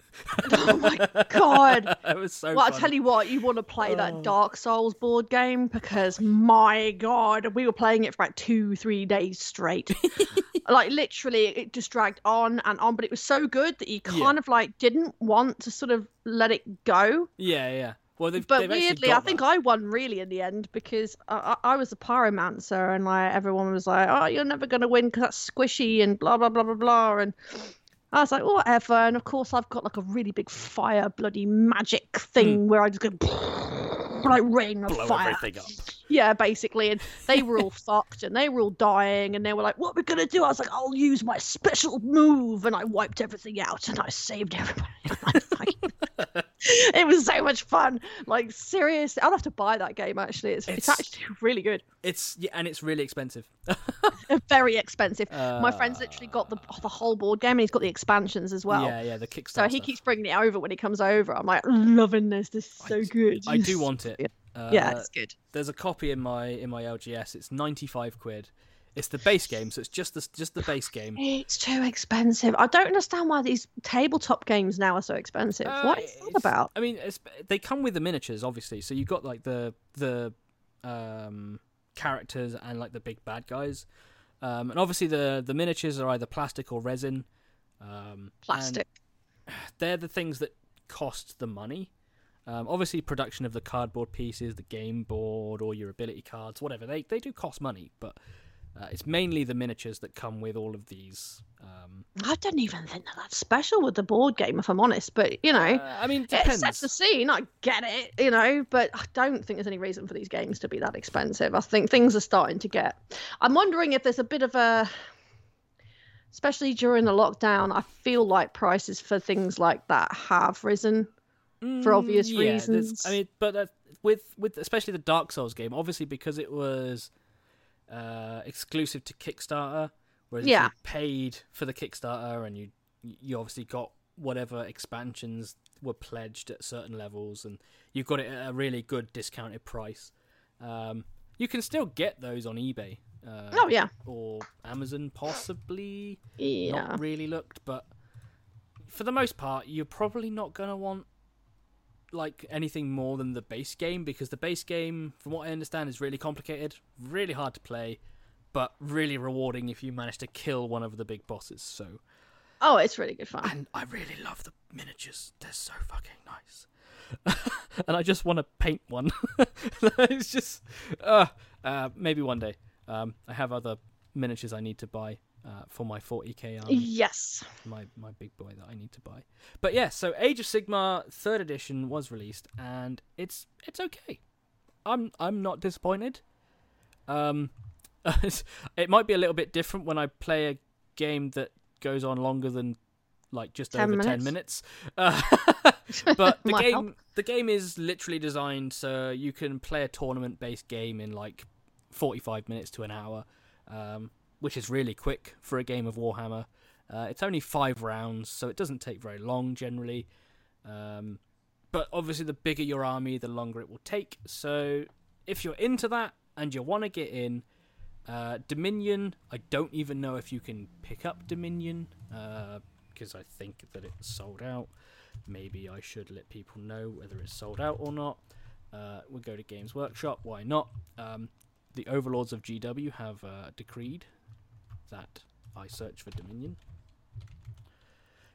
Oh my god. *laughs* it was so. Well, I funny. tell you what, you want to play Oh. that Dark Souls board game because my god, we were playing it for like two, three days straight. *laughs* like literally, it just dragged on and on, but it was so good that you Yeah. kind of like didn't want to sort of let it go. Yeah, yeah. Well, they've, But they've weirdly, I got think. I won really in the end because I, I, I was a pyromancer and like everyone was like, "Oh, you're never gonna win because that's squishy and blah blah blah blah blah." And I was like, "Whatever." And of course, I've got like a really big fire bloody magic thing hmm. where I just go like rain of Blow fire. everything up. Yeah, basically, and they were all *laughs* fucked, and they were all dying, and they were like, "What are we gonna do?" I was like, "I'll use my special move," and I wiped everything out, and I saved everybody. *laughs* *laughs* it was so much fun. Like seriously, I'll have to buy that game. Actually, it's it's, It's- actually really good. It's yeah, and it's really expensive. Very expensive. my friend's literally got the uh. the whole board game, and he's got the expansions as well. yeah, yeah, the Kickstarter. So he keeps bringing it over when he comes over. I'm like loving this. This is so good. I do want it. Yeah. Uh, yeah, it's good. there's a copy in my in my LGS. It's 95 quid. It's the base game, so it's just the just the base game. It's too expensive. I don't understand why these tabletop games now are so expensive. Uh, what is that about? I mean, it's, they come with the miniatures, obviously. So you've got like the the um, characters and like the big bad guys, um, and obviously the the miniatures are either plastic or resin. Um, Plastic. *sighs* they're the things that cost the money. Um, obviously, production of the cardboard pieces, the game board, or your ability cards, whatever they they do cost money, but uh, it's mainly the miniatures that come with all of these. Um, I don't even think that that's special with the board game, if I'm honest. But you know, uh, I mean, it it sets the scene. I get it, you know, but I don't think there's any reason for these games to be that expensive. I think things are starting to get. I'm wondering if there's a bit of a, especially during the lockdown. I feel like prices for things like that have risen. For obvious Mm, yeah, reasons. I mean, but uh, with with especially the Dark Souls game, obviously because it was uh, exclusive to Kickstarter, whereas Yeah. you paid for the Kickstarter and you you obviously got whatever expansions were pledged at certain levels, and you got it at a really good discounted price. Um, you can still get those on eBay. Uh, Oh yeah, Or Amazon, possibly yeah. not really looked, but for the most part, you're probably not gonna want like anything more than the base game because the base game, from what I understand, is really complicated, really hard to play, but really rewarding if you manage to kill one of the big bosses. So, Oh, it's really good fun. and I really love the miniatures; they're so fucking nice. *laughs* and I just want to paint one. *laughs* it's just, uh, uh, maybe one day. Um, I have other miniatures I need to buy uh, for my 40k army Yes. my my big boy that I need to buy. But yeah, so Age of Sigmar third edition was released and it's it's okay. I'm I'm not disappointed. Um *laughs* it might be a little bit different when I play a game that goes on longer than like just 10 over 10 minutes? minutes. Uh, *laughs* but the *laughs* game the game is literally designed so you can play a tournament based game in like 45 minutes to an hour. Um which is really quick for a game of Warhammer. Uh, it's only five rounds, so it doesn't take very long generally. Um, but obviously, the bigger your army, the longer it will take. So, if you're into that and you want to get in, uh, Dominion, I don't even know if you can pick up Dominion because I think that it's sold out. Maybe I should let people know whether it's sold out or not. Uh, we'll go to Games Workshop. Why not? Um, the overlords of GW have uh, decreed that I search for Dominion.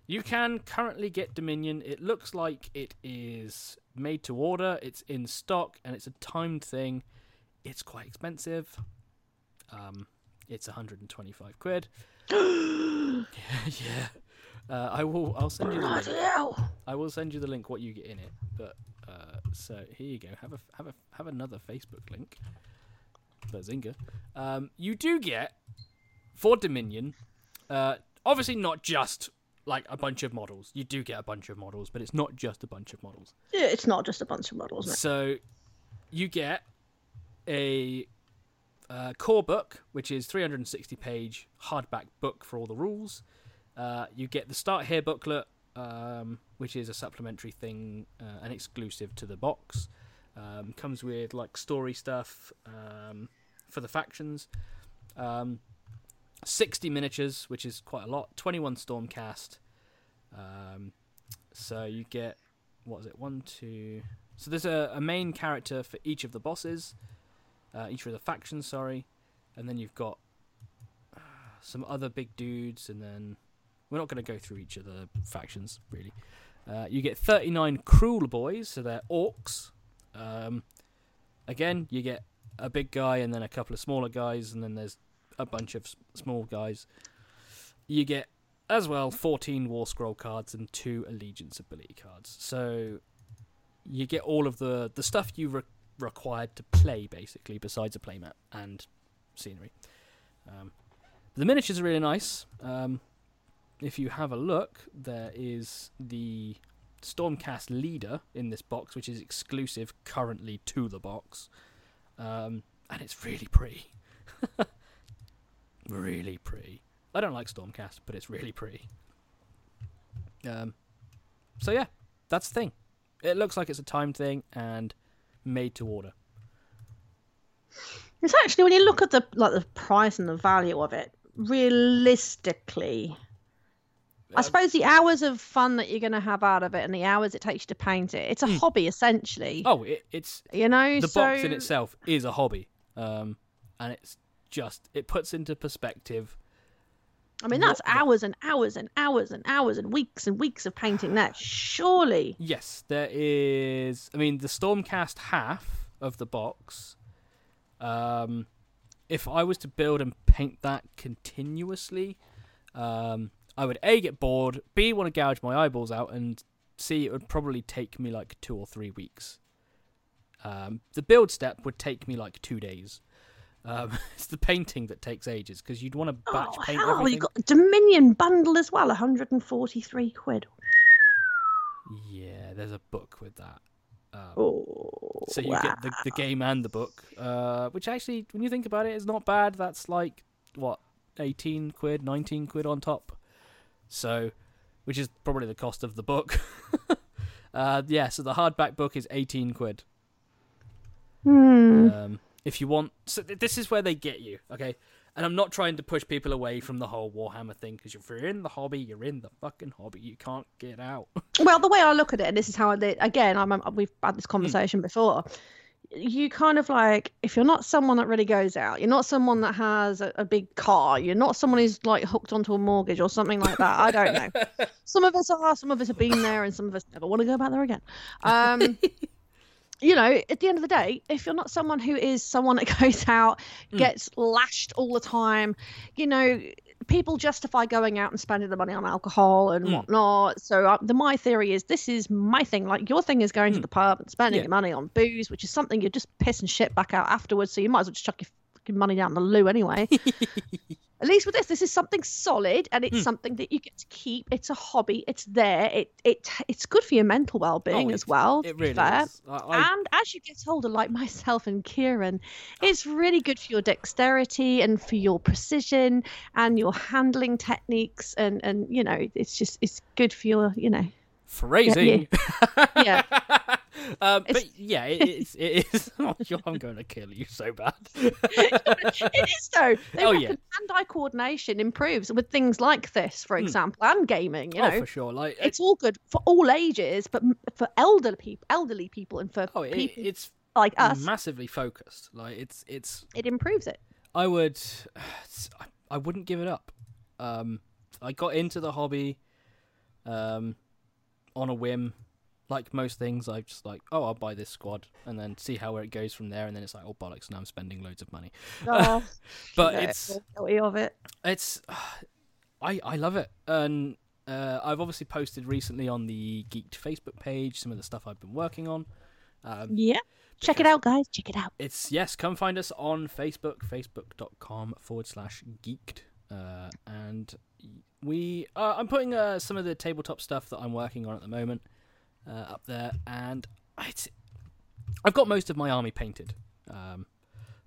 You can currently get Dominion. It looks like it is made to order, it's in stock, and it's a timed thing. It's quite expensive. Um, it's 125 quid. *gasps* *laughs* yeah. Uh, I will. I'll send you the link. Hell. I will send you the link what you get in it. But uh, so here you go. Have a have a have another Facebook link. Bazinga. Um, you do get for Dominion. Uh, obviously not just like a bunch of models. You do get a bunch of models, but it's not just a bunch of models. Yeah, It's not just a bunch of models. No. So you get a uh, core book, which is 360 page hardback book for all the rules. Uh, you get the Start Here booklet, um, which is a supplementary thing uh, and exclusive to the box. Um, comes with like story stuff um, for the factions. Um, 60 miniatures, which is quite a lot. 21 Stormcast. Um, so you get what is it? One, two. So there's a, a main character for each of the bosses, uh, each of the factions. Sorry, and then you've got uh, some other big dudes, and then we're not going to go through each of the factions really. Uh, you get 39 Kruleboyz, so they're orcs. Um, again, you get a big guy and then a couple of smaller guys, and then there's a bunch of small guys. You get as well 14 War Scroll cards and two Allegiance ability cards. So you get all of the the stuff you re- required to play basically, besides a playmat and scenery. Um, the miniatures are really nice. Um, if you have a look, there is the Stormcast leader in this box, which is exclusive currently to the box, um, and it's really pretty. *laughs* really pretty. I don't like Stormcast, but it's really pretty. Um, so yeah, that's the thing. It looks like it's a timed thing and made to order. It's actually when you look at the like the price and the value of it, realistically, I Um, suppose the hours of fun that you're going to have out of it and the hours it takes you to paint it, it's a Mm. hobby essentially. Oh, it, it's you know, the so box in itself is a hobby, um, and it's just it puts into perspective. I mean, that's what hours and hours and hours and hours and weeks and weeks of painting that. Surely, Yes, there is. I mean, the Stormcast half of the box. Um, if I was to build and paint that continuously, um, I would a get bored, b want to gouge my eyeballs out, and c it would probably take me like two or three weeks. Um, the build step would take me like two days. Um, *laughs* it's the painting that takes ages because you'd want to batch oh paint hell, everything. you got a Dominion bundle as well, 143 quid. Yeah, there's a book with that. Um, Oh, So you wow. get the, the game and the book, uh, which actually, when you think about it, is not bad. That's like what eighteen quid, nineteen quid on top. So, which is probably the cost of the book. *laughs* uh, yeah, so the hardback book is eighteen quid. Hmm. Um, if you want, so th- this is where they get you, okay? And I'm not trying to push people away from the whole Warhammer thing because if you're in the hobby, you're in the fucking hobby. You can't get out. *laughs* Well, the way I look at it, and this is how I did, again, I'm, I'm- we've had Hmm. this conversation before. You kind of like, if you're not someone that really goes out, you're not someone that has a, a big car, you're not someone who's like hooked onto a mortgage or something like that. I don't know. *laughs* some of us are, some of us have been there, and some of us never want to go back there again. Um, *laughs* you know, at the end of the day, if you're not someone who is someone that *laughs* goes out, Mm. gets lashed all the time, you know, people justify going out and spending the money on alcohol and Mm. whatnot. So uh, the my theory is this is my thing. Like your thing is going to Mm. the pub and spending Yeah. your money on booze, which is something you're just pissing shit back out afterwards. So you might as well just chuck your fucking money down the loo anyway. *laughs* At least with this, this is something solid and it's Mm. something that you get to keep. It's a hobby. It's there. It it it's good for your mental well being Oh, as well. It really fair. is. I, I, And as you get older, like myself and Kieran, it's really good for your dexterity and for your precision and your handling techniques. And, and you know, it's just, it's good for your, you know, phrasing. yeah. um, *laughs* but It's- yeah, it *laughs* is. It is. *laughs* Oh, I'm going to kill you so bad. it is though. They Oh, yeah. hand-eye coordination improves with things like this, for example, and gaming. You Hmm. oh, know, for sure. Like, it's all good for all ages, but for elderly people, elderly people, and for oh, it, people it's like us, massively focused. Like, it's it's. it improves it. I would. *sighs* I, I wouldn't give it up. Um, I got into the hobby, um, on a whim. Like most things, I just like, oh, I'll buy this squad and then see how where it goes from there. And then it's like, oh bollocks, now I'm spending loads of money. *laughs* Oh, *laughs* But it's guilty of it. it's *sighs* I I love it, and uh, I've obviously posted recently on the Geekt Facebook page some of the stuff I've been working on. Um, Yeah. Check it out, guys. Check it out. It's yes, come find us on Facebook, facebook.com forward slash geekt, uh, and we uh, I'm putting uh, some of the tabletop stuff that I'm working on at the moment uh, up there, and it's I've got most of my army painted. Um,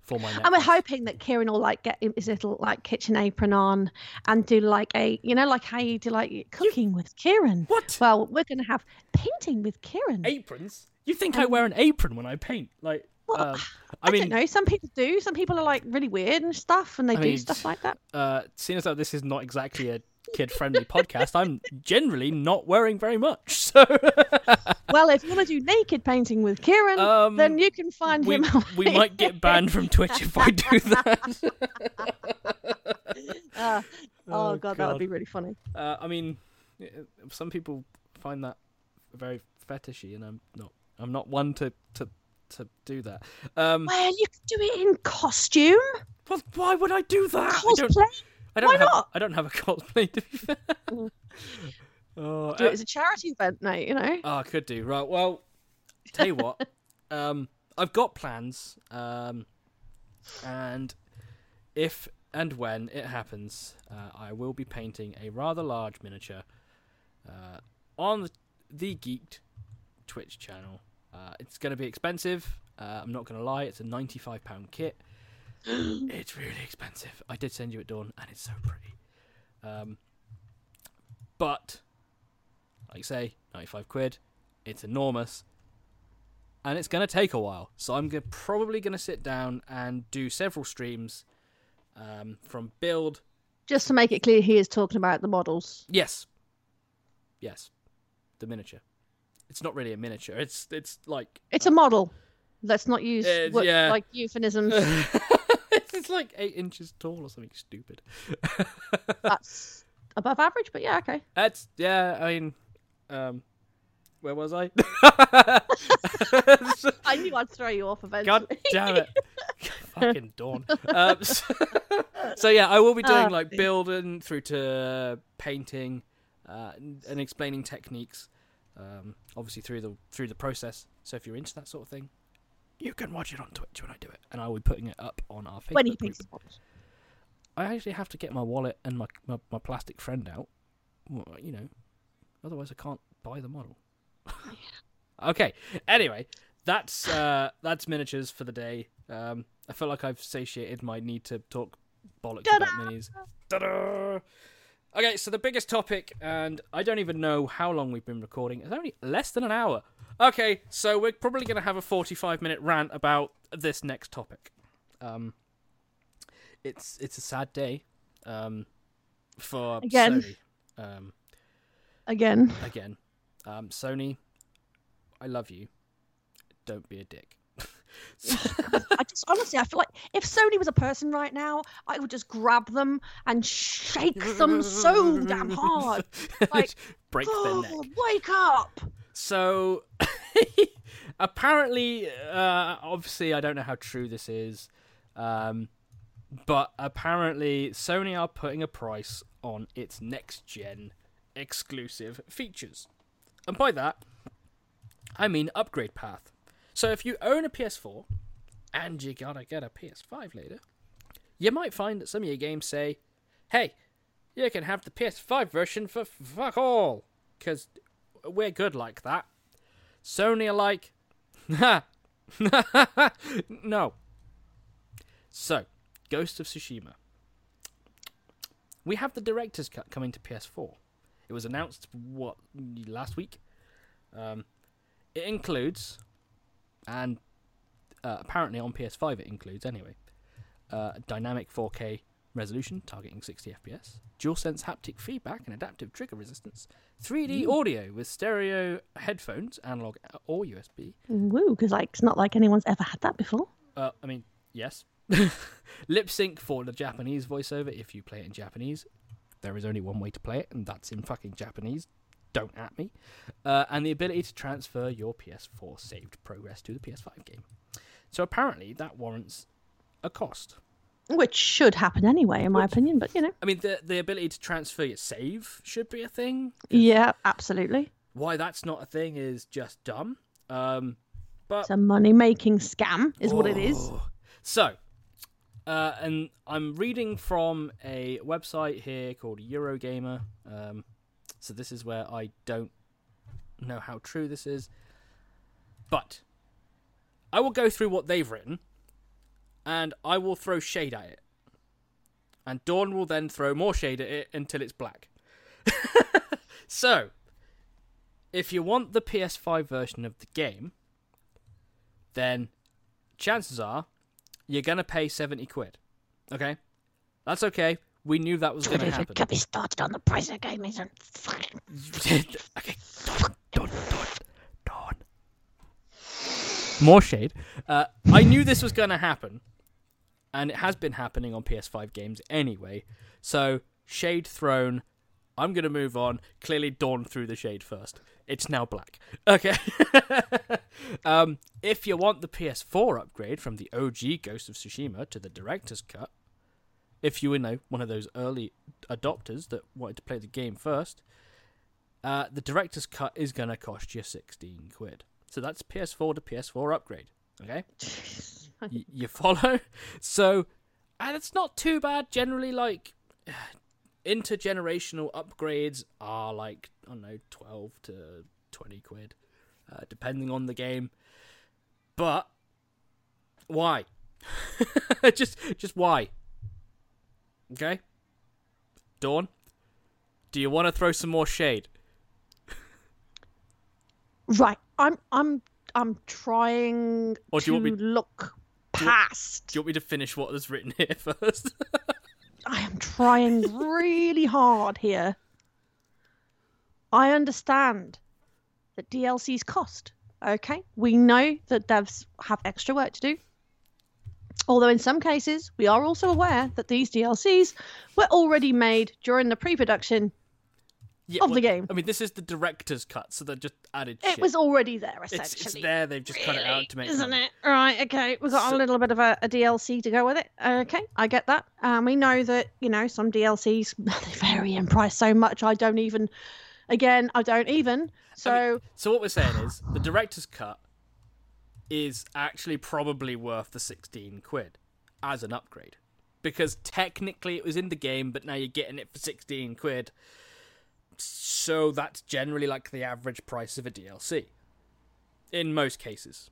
for my And we're hoping that Kieran will like get his little like kitchen apron on and do like a you know like how you do like cooking with Kieran. what Well, we're gonna have painting with Kieran. aprons? You think I wear an apron when I paint? Like, Well, um, I, I mean, don't know. Some people do. Some people are like really weird and stuff, and they I do mean, stuff like that. uh, seeing as though this is not exactly a kid-friendly podcast, I'm generally not wearing very much. So *laughs* Well, if you want to do naked painting with Kieran, Um, then you can find we, him. we might get banned from Twitch if I do *laughs* that. Ah, *laughs* oh, god, that would be really funny. Uh, I mean, uh, some people find that very fetishy, and I'm not. I'm not one to to to do that. Um, Well, you could do it in costume, well, why would I do that? Cosplay. I don't why have. not? I don't have a *laughs* cosplay to be fair. Mm. oh, Do uh, it as a charity event, mate. You know. oh, I could do right. Well, tell you what. *laughs* um, I've got plans, um, and if and when it happens, uh, I will be painting a rather large miniature uh, on the, the Geekt Twitch channel. Uh, it's going to be expensive. Uh, I'm not going to lie. It's a ninety-five pound kit. *gasps* it's really expensive. I did send you at Dawn, and it's so pretty. Um, but, like I say, ninety-five quid. It's enormous, and it's going to take a while. So I'm go- probably going to sit down and do several streams um, from build. Just to make it clear, he is talking about the models. Yes, yes, the miniature. It's not really a miniature. It's it's like It's a model. Let's not use Uh, yeah. like euphemisms. *laughs* it's like eight inches tall or something stupid. *laughs* That's above average, but yeah, okay. That's yeah. I mean, um, where was I? *laughs* I knew I'd throw you off eventually. God damn it! *laughs* Fucking dawn. Um, so, so yeah, I will be doing Ah. like building through to painting uh, and and explaining techniques. Um, obviously through the through the process. So if you're into that sort of thing, you can watch it on Twitch when I do it, and I will be putting it up on our Facebook when he group. I actually have to get my wallet and my my, my plastic friend out. Well, you know, otherwise I can't buy the model. *laughs* okay. Anyway, that's uh, that's miniatures for the day. Um, I feel like I've satiated my need to talk bollocks Ta-da! about minis. Ta-da! Okay, so the biggest topic, and I don't even know how long we've been recording. It's only less than an hour. Okay, so we're probably going to have a forty-five minute rant about this next topic. Um, it's it's a sad day um, for Again. Sony. Um, Again, again, um, Sony, I love you. Don't be a dick. I just honestly, I feel like if Sony was a person right now, I would just grab them and shake them so damn *laughs* hard. *laughs* Like, break their neck. Wake up! So *laughs* apparently, uh, obviously, I don't know how true this is, um, but apparently, Sony are putting a price on its next gen exclusive features, and by that, I mean upgrade path. So if you own a PS4 and you gotta get a PS5 later, you might find that some of your games say, "Hey, you can have the PS5 version for fuck all," because we're good like that. Sony are like, ha, *laughs* no. So, Ghost of Tsushima. We have the director's cut coming to PS4. It was announced what last week. Um, it includes, and uh, apparently on PS5 it includes anyway, uh, dynamic 4K resolution targeting 60 FPS, DualSense haptic feedback and adaptive trigger resistance, 3D audio with stereo headphones, analog or USB. Woo, because like it's not like anyone's ever had that before. Uh, I mean, yes. *laughs* Lip sync for the Japanese voiceover if you play it in Japanese. There is only one way to play it, and that's in fucking Japanese. Don't at me. Uh, and the ability to transfer your PS4 saved progress to the PS5 game. So apparently that warrants a cost. Which should happen anyway, in my Which- opinion. But you know, I mean, the the ability to transfer your save should be a thing. yeah, absolutely. Why that's not a thing is just dumb. Um, but It's a money-making scam, is what it is. Oh. So, uh, and I'm reading from a website here called Eurogamer. Um, so this is where I don't know how true this is, but I will go through what they've written, and I will throw shade at it, and Dawn will then throw more shade at it until it's black. *laughs* so, if you want the PS5 version of the game, then chances are you're gonna pay 70 quid. Okay? That's okay. We knew that was gonna happen. Could be started on the price game, isn't *laughs* okay, Dawn, Dawn, Dawn, Dawn. More shade. Uh, I knew this was gonna happen, and it has been happening on PS5 games anyway. So, shade thrown. I'm gonna move on. Clearly, Dawn threw the shade first. It's now black. Okay. *laughs* um, if you want the PS4 upgrade from the OG Ghost of Tsushima to the director's cut, if you were you know, one of those early adopters that wanted to play the game first, uh, the director's cut is going to cost you 16 quid. So that's PS4 to PS4 upgrade. Okay, *laughs* y- you follow. So, and it's not too bad generally. Like *sighs* intergenerational upgrades are like I don't know, twelve to twenty quid, uh, depending on the game. But why? *laughs* just, just why? Okay, Dawn. Do you want to throw some more shade? Right. I'm I'm I'm trying Or do to you want me- look past. Do you want me to finish what is written here *laughs* first? I am trying really hard here. I understand that DLCs cost. Okay, we know that devs have extra work to do. Although in some cases, we are also aware that these DLCs were already made during the pre-production. yeah, Of the game. I mean, this is the director's cut, so they just added. It shit. was already there, It's, essentially. it's there. They've just cut it out to make. isn't money. it? Right. Okay. We've got So- a little bit of a, a DLC to go with it. Okay, I get that. Um, we know that you know some DLCs *laughs* they vary in price so much. I don't even. Again, I don't even. So I mean, so what we're saying is the director's cut is actually probably worth the sixteen quid as an upgrade because technically it was in the game, but now you're getting it for sixteen quid. So that's generally like the average price of a DLC in most cases.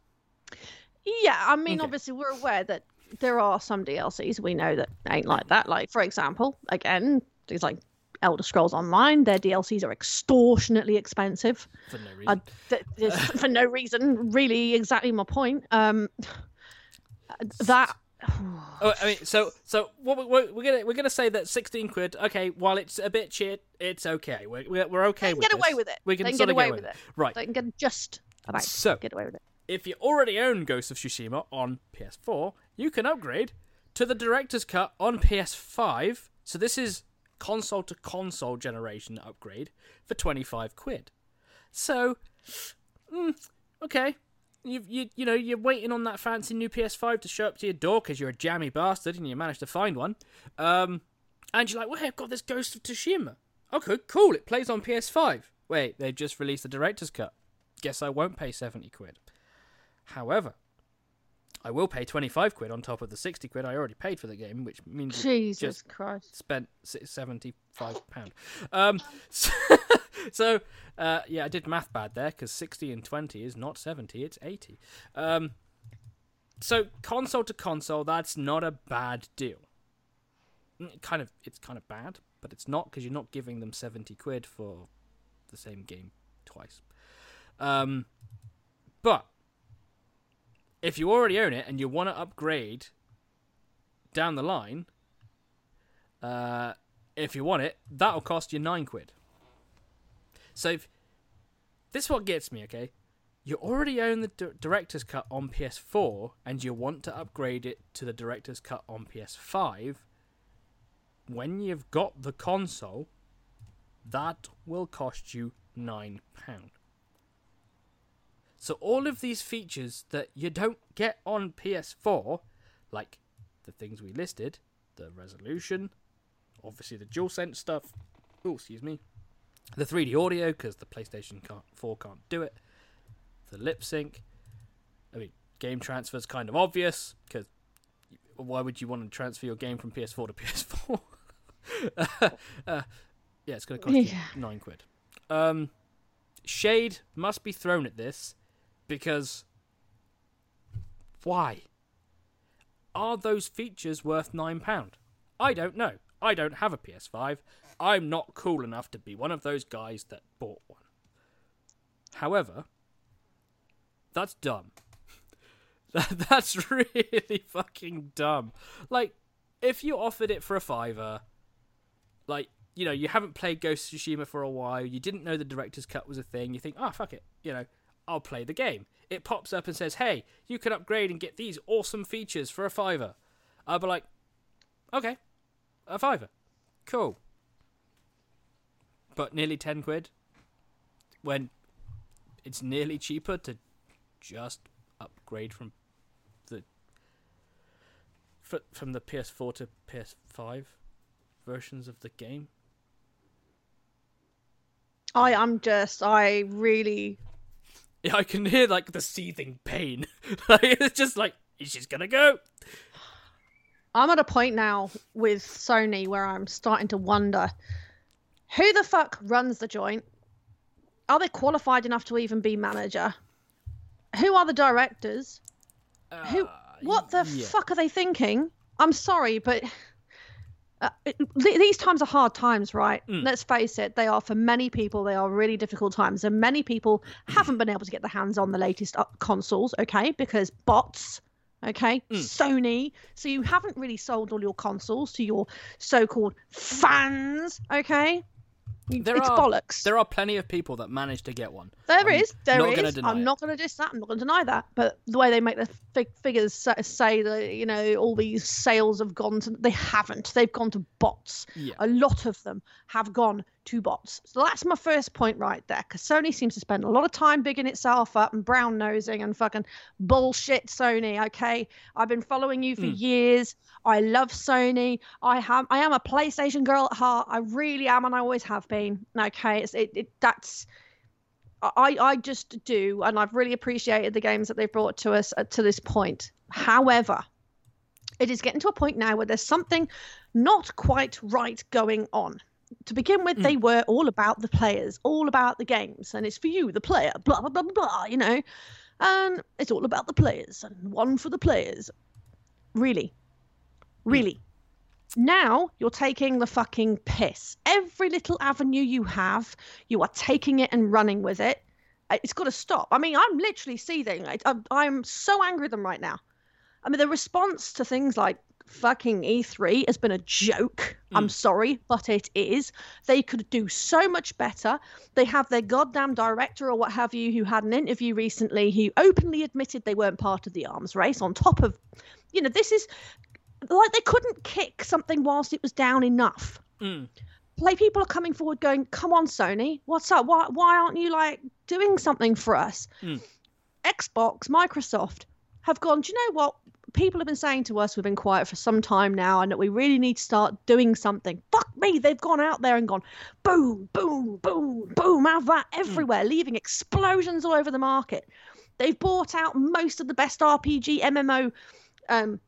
yeah, I mean, Okay. obviously we're aware that there are some DLCs we know that ain't like that. Like for example, again, things like Elder Scrolls Online, their DLCs are extortionately expensive. For no reason. I, th- *laughs* for no reason, really, exactly my point. Um, that *sighs* Oh, I mean, so so what we- we're, we're gonna we're gonna say that sixteen quid. Okay, while it's a bit shit, it's okay. We're we're, we're okay with get away this. with it. We can they can get away get with it. Right. They can get just about So- get away with it. If you already own Ghost of Tsushima on PS4, you can upgrade to the director's cut on PS5. So this is console to console generation upgrade for twenty five quid. So, mm, okay. You, you you know you're waiting on that fancy new PS5 to show up to your door because you're a jammy bastard and you managed to find one, um, and you're like, well, hey, I've got this Ghost of Tsushima. Okay, cool. It plays on PS5. Wait, they've just released the director's cut. Guess I won't pay seventy quid. However, I will pay 25 quid on top of the 60 quid I already paid for the game, which means Jesus just Christ. spent 75 pound. Um, *laughs* so, so uh, yeah, I did math bad there because 60 and 20 is not 70, it's 80. Um, so console to console, that's not a bad deal. Mm, Kind of, it's kind of bad, but it's not because you're not giving them 70 quid for the same game twice. Um, but if you already own it and you want to upgrade down the line, uh, if you want it, that'll cost you nine quid. So if, this is what gets me, okay? You already own the di- director's cut on PS4 and you want to upgrade it to the director's cut on PS5. When you've got the console, that will cost you nine pound. So all of these features that you don't get on PS4, like the things we listed, the resolution, obviously the DualSense stuff. Oh, excuse me. The 3D audio because the PlayStation can't, 4 can't do it. The lip sync. I mean, game transfer is kind of obvious because why would you want to transfer your game from PS4 to *laughs* PS4? *laughs* uh, yeah, it's going to cost *laughs* Yeah. you nine quid. Um, shade must be thrown at this because why? Are those features worth nine pound? I don't know. I don't have a PS5. I'm not cool enough to be one of those guys that bought one. However, that's dumb. *laughs* That- that's *laughs* really fucking dumb. Like, if you offered it for a fiver, like, you know, you haven't played Ghost of Tsushima for a while, you didn't know the director's cut was a thing, you think, oh, fuck it, you know, I'll play the game. It pops up and says, hey, you can upgrade and get these awesome features for a fiver. I'll be like, okay, a fiver. Cool. But nearly 10 quid when it's nearly cheaper to just upgrade from the from the PS4 to PS5 versions of the game. I am just, I really, Yeah, I can hear like the seething pain. *laughs* like it's just like she's gonna go. I'm at a point now with Sony where I'm starting to wonder who the fuck runs the joint? Are they qualified enough to even be manager? Who are the directors? Who? Uh, What the yeah. fuck are they thinking? I'm sorry, but uh, it- these times are hard times, right? Mm. Let's face it, they are for many people. They are really difficult times, and many people haven't been able to get their hands on the latest uh, consoles. Okay, because bots. Okay, Mm. Sony. So you haven't really sold all your consoles to your so-called fans. Okay, There it's are- bollocks. There are plenty of people that manage to get one. There I'm is, there not is. I'm not going to diss that. I'm not going to deny that. But the way they make the fig- figures say, say that you know all these sales have gone to, they haven't. They've gone to bots. Yeah. A lot of them have gone to bots. So that's my first point right there. Because Sony seems to spend a lot of time bigging itself up and brown nosing and fucking bullshit. Sony, okay. I've been following you for Mm. years. I love Sony. I have. I am a PlayStation girl at heart. I really am, and I always have been. Okay, it's it. it that's. I, I just do, and I've really appreciated the games that they've brought to us to this point. However, it is getting to a point now where there's something not quite right going on. To begin with, Mm. they were all about the players, all about the games, and it's for you, the player, blah, blah, blah, blah, blah, you know. And it's all about the players and one for the players. Really? Really? Now you're taking the fucking piss. Every little avenue you have, you are taking it and running with it. Uh, It's got to stop. I mean, I'm literally seething. I, I'm, I'm so angry with them right now. I mean, the response to things like fucking E3 has been a joke. I'm sorry, but it is. They could do so much better. They have their goddamn director or what have you who had an interview recently who openly admitted they weren't part of the arms race on top of, you know, this is like they couldn't kick something whilst it was down enough. Mm. Like people are coming forward going, "Come on, Sony, what's up? Why why aren't you like doing something for us?" Mm. Xbox, Microsoft have gone. Do you know what? People have been saying to us, we've been quiet for some time now, and that we really need to start doing something. Fuck me, they've gone out there and gone, boom, boom, boom, boom, have that everywhere, leaving explosions all over the market. They've bought out most of the best RPG MMO um,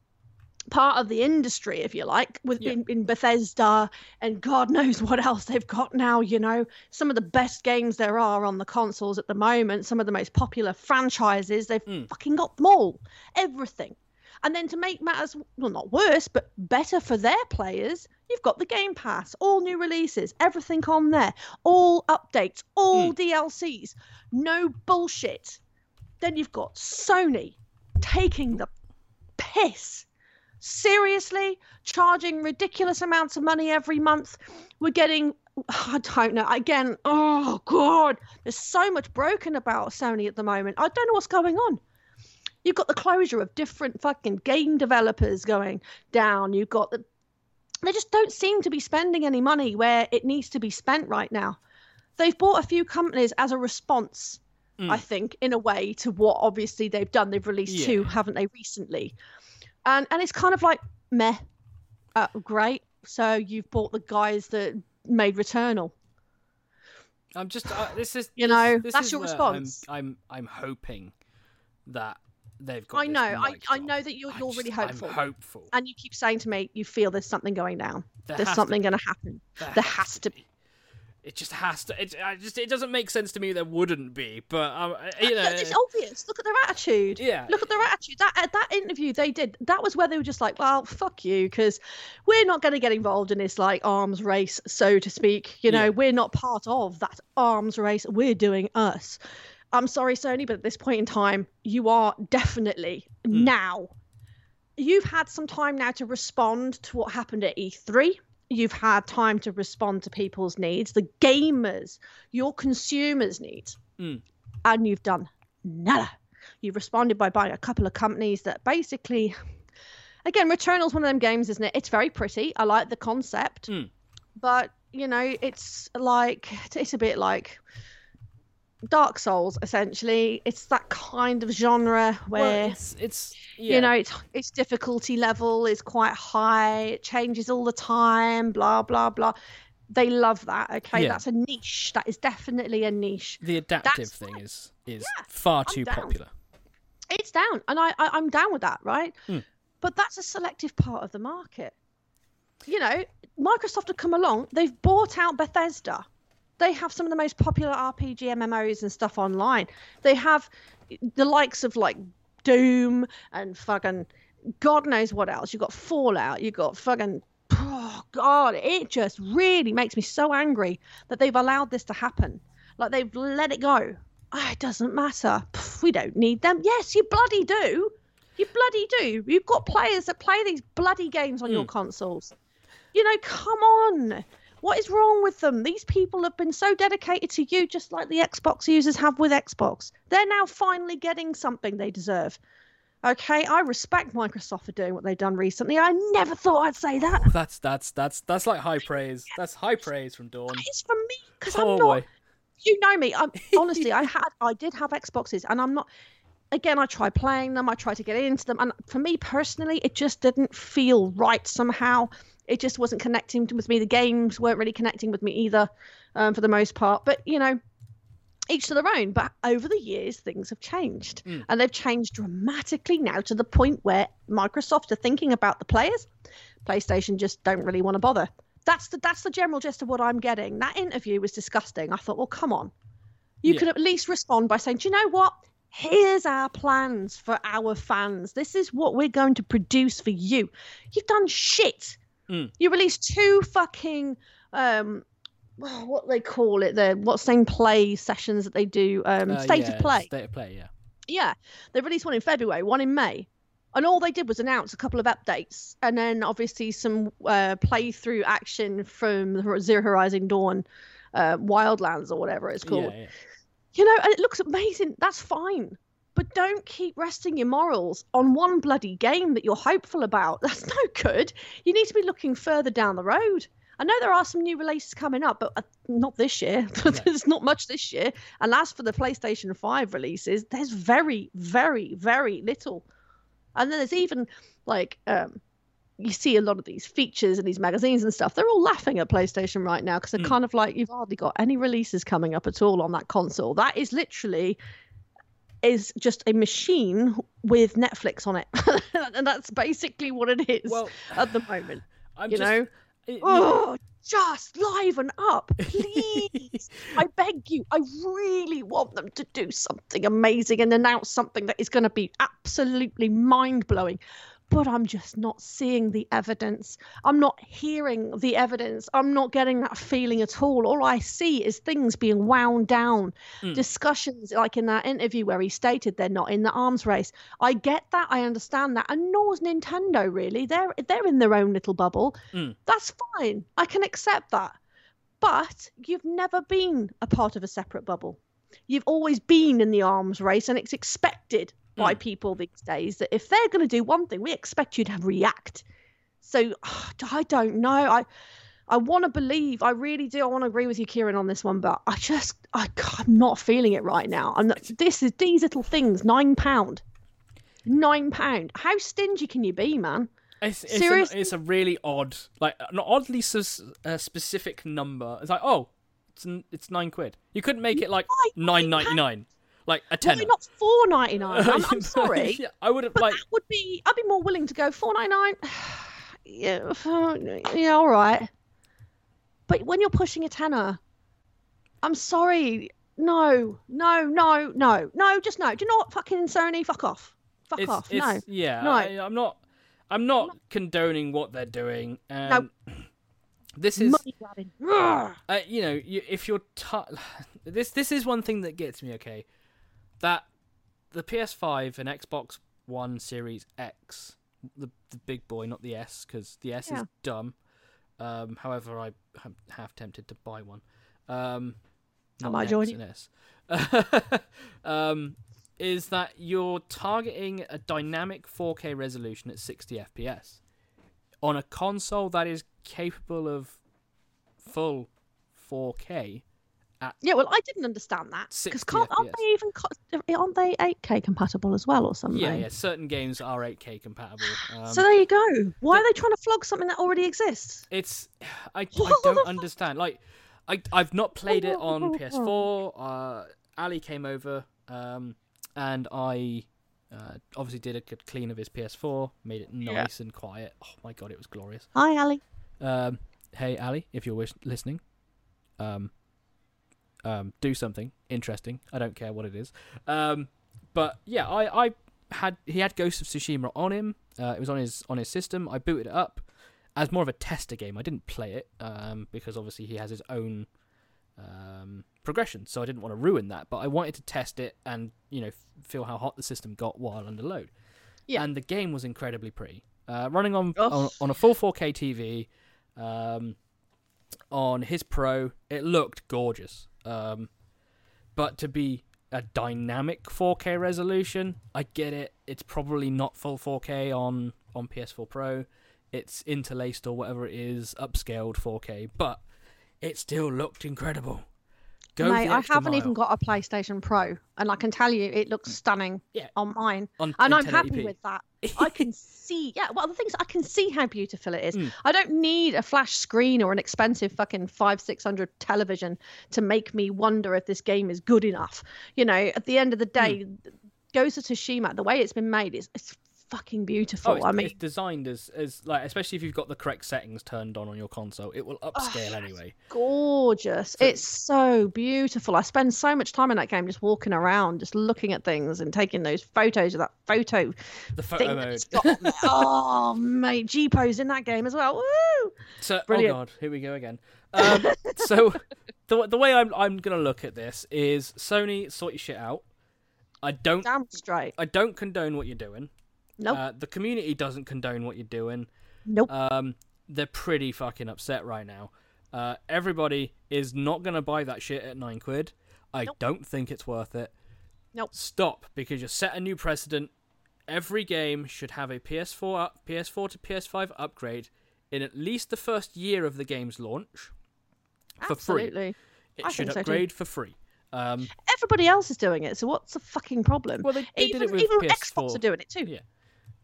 part of the industry, if you like, with Yeah. in, in Bethesda and God knows *laughs* what else they've got now. You know, some of the best games there are on the consoles at the moment, some of the most popular franchises. They've Mm. fucking got them all, everything. And then to make matters well, not worse, but better for their players, you've got the Game Pass, all new releases, everything on there, all updates, all DLCs, no bullshit. Then you've got Sony taking the piss. Seriously, charging ridiculous amounts of money every month. We're getting, *sighs* I don't know, again, oh God, there's so much broken about Sony at the moment. I don't know what's going on. You've got the closure of different fucking game developers going down. You've got the, they just don't seem to be spending any money where it needs to be spent right now. They've bought a few companies as a response mm. I think, in a way to what obviously they've done. They've released two, haven't they, recently? And and it's kind of like meh, uh, great. So you've bought the guys that made Returnal. I'm just. Uh, this is. You know, this that's is your response. I'm. I'm. I'm hoping that they've got. I know, I, I know that you're you're just- really hopeful, I'm hopeful. and you keep saying to me you feel there's something going down. There there's something going to happen. There There has has to be. It just has to. It. I just. It doesn't make sense to me. There wouldn't be. But um, you know. It's obvious. Look at their attitude. Yeah. Look at their attitude. That uh, that interview they did. That was where they were just like, well, fuck you, because we're not going to get involved in this like arms race, so to speak. You know, Yeah. we're not part of that arms race. We're doing us. I'm sorry, Sony, but at this point in time, you are definitely Hmm. now. You've had some time now to respond to what happened at E3. You've had time to respond to people's needs, the gamers, your consumers' needs Mm. and you've done nada. You've responded by buying a couple of companies that basically, again, Returnal's one of them games, isn't it? It's very pretty. I like the concept, Mm. but you know, it's like it's a bit like Dark Souls. Essentially, it's that kind of genre where Well, it's. It's. Yeah. you know its its difficulty level is quite high. It changes all the time. Blah blah blah. They love that. Okay, Yeah. that's a niche. That is definitely a niche. The adaptive That's thing is. is far too down. popular. It's down, and I, I I'm down with that, right? Hmm. But that's a selective part of the market. You know, Microsoft have come along. They've bought out Bethesda. They have some of the most popular RPG MMOs and stuff online. They have the likes of like Doom and fucking God knows what else. You've got Fallout. You've got fucking oh God. It just really makes me so angry that they've allowed this to happen. Like they've let it go. Ah, it doesn't matter. We don't need them. Yes, you bloody do. You bloody do. You've got players that play these bloody games on your consoles. You know, come on. What is wrong with them? These people have been so dedicated to you, just like the Xbox users have with Xbox. They're now finally getting something they deserve. Okay, I respect Microsoft for doing what they've done recently. I never thought I'd say that. That's that's that's that's like high praise. That's high praise from Dawn. It's from me because Oh I'm not. boy. You know me. I'm *laughs* honestly. I had. I did have Xboxes, and I'm not. Again, I tried playing them. I tried to get into them, and for me personally, it just didn't feel right somehow. It just wasn't connecting with me. The games weren't really connecting with me either, um, for the most part. But you know, each to their own. But over the years, things have changed, and they've changed dramatically now to the point where Microsoft are thinking about the players. PlayStation just don't really want to bother. That's the that's the general gist of what I'm getting. That interview was disgusting. I thought, well, come on, you Yeah. could at least respond by saying, do you know what? Here's our plans for our fans. This is what we're going to produce for you. You've done shit. Mm. You released two fucking um oh, what they call it, the what same play sessions that they do, um, Uh, state yeah, of play. State of play. Yeah. Yeah, they released one in February, one in May, and all they did was announce a couple of updates, and then obviously some uh, playthrough action from the Zero Horizon Dawn, uh, Wildlands or whatever it's called. Yeah, yeah. You know, and it looks amazing. That's fine. But don't keep resting your morals on one bloody game that you're hopeful about. *laughs* That's no good. You need to be looking further down the road. I know there are some new releases coming up, but uh, not this year. *laughs* there's not much this year. And as for the PlayStation 5 releases, there's very, very, very little. And then there's even like um, you see a lot of these features in these magazines and stuff. They're all laughing at PlayStation right now because they're kind of like you've hardly got any releases coming up at all on that console. That is literally is just a machine with Netflix on it, *laughs* and that's basically what it is Well, at the moment. *sighs* I'm You just, know, it- oh, just liven up, please. *laughs* I beg you. I really want them to do something amazing and announce something that is going to be absolutely mind blowing. But I'm just not seeing the evidence. I'm not hearing the evidence. I'm not getting that feeling at all. All I see is things being wound down, hmm. discussions like in that interview where he stated they're not in the arms race. I get that. I understand that. And nor is Nintendo, really. They're they're in their own little bubble. Hmm. That's fine. I can accept that. But you've never been a part of a separate bubble. You've always been in the arms race, and it's expected by people these days that if they're going to do one thing, we expect you to react. So *sighs* I don't know. I I want to believe. I really do. I want to agree with you, Kieran, on this one, but I just I, I'm not feeling it right now. I'm not, this is these little things. Nine pound. Nine pound. How stingy can you be, man? It's, it's, a, Seriously? it's a really odd, like an oddly sus- uh, specific number. It's like, oh, it's it's nine quid. You couldn't make it like nine ninety nine, like a tenner. not four ninety nine? *laughs* I'm, I'm sorry. *laughs* Yeah, I would have like. that would be I'd be more willing to go four ninety nine. *sighs* yeah, uh, yeah, all right. But when you're pushing a tenner, I'm sorry. No, no, no, no, no. Just no. Do you know what? Fucking Sony, fuck off. Fuck It's, off. it's, no. Yeah, No. I, I'm not. I'm not condoning what they're doing. And *clears throat* This is, Money grabbing. Ugh. uh, you know, you, if you're t- *sighs* this, this is one thing that gets me. Okay, that the PS5 and Xbox One Series X, the the big boy, not the S, because the S Yeah. is dumb. Um, however, I am half tempted to buy one. Um, not might join you. S. *laughs* um, is that you're targeting a dynamic 4K resolution at 60 FPS on a console that is capable of full 4K Yeah, well, I didn't understand that because can't aren't they even aren't they 8K compatible as well or something? Yeah, yeah. Certain games are 8K compatible. Um, So there you go. Why are they trying to flog something that already exists? it's I, *laughs* I don't understand. Like I I've not played it on *laughs* PS4. Uh, Ali came over um, and I uh, obviously did a good clean of his PS4, made it nice and quiet. Oh my god, it was glorious. Hi, Ali. Um, hey Ali, if you're wish- listening, um, um, do something interesting. I don't care what it is. Um, but yeah, I, I had he had Ghost of Tsushima on him. Uh, it was on his on his system. I booted it up as more of a tester game. I didn't play it um, because obviously he has his own um, progression, so I didn't want to ruin that. But I wanted to test it and you know f- feel how hot the system got while under load. Yeah. And the game was incredibly pretty. Uh, running on, on on a full 4K TV, um, on his Pro, it looked gorgeous. Um, but to be a dynamic 4K resolution, I get it. It's probably not full 4K on on PS4 Pro. It's interlaced or whatever it is, upscaled 4K, but it still looked incredible. Go Mate, I haven't mile. even got a PlayStation Pro, and I can tell you it looks stunning Yeah. on mine. on And in I'm happy 1080p. with that. *laughs* I can see, yeah. Well, the thing is, I can see how beautiful it is. Mm. I don't need a flash screen or an expensive fucking five, six hundred television to make me wonder if this game is good enough. You know, at the end of the day, Mm. Ghost of Tsushima, the way it's been made, is it's fucking beautiful. Oh, it's, I mean, it's designed as, as like especially if you've got the correct settings turned on on your console, it will upscale anyway. gorgeous. So- it's so beautiful. I spend so much time in that game just walking around, just looking at things and taking those photos of that photo The photo mode. got *laughs* oh, mate, G pose in that game as well. Woo! So, Brilliant. oh god, here we go again. Um, *laughs* so, the the way I'm I'm gonna look at this is Sony sort your shit out. I don't Damn straight. I don't condone what you're doing. Nope. Uh, the community doesn't condone what you're doing. nope. Um, they're pretty fucking upset right now. Uh, everybody is not gonna buy that shit at nine quid. I Nope. don't think it's worth it. Nope. Stop because you set a new precedent. Every game should have a PS4 up, PS4 to PS5 upgrade in at least the first year of the game's launch. For free. Absolutely. It I should think so too. upgrade for free. Um, Everybody else is doing it, so what's the fucking problem? well, they, they even did it with even PS4. Xbox are doing it too. Yeah.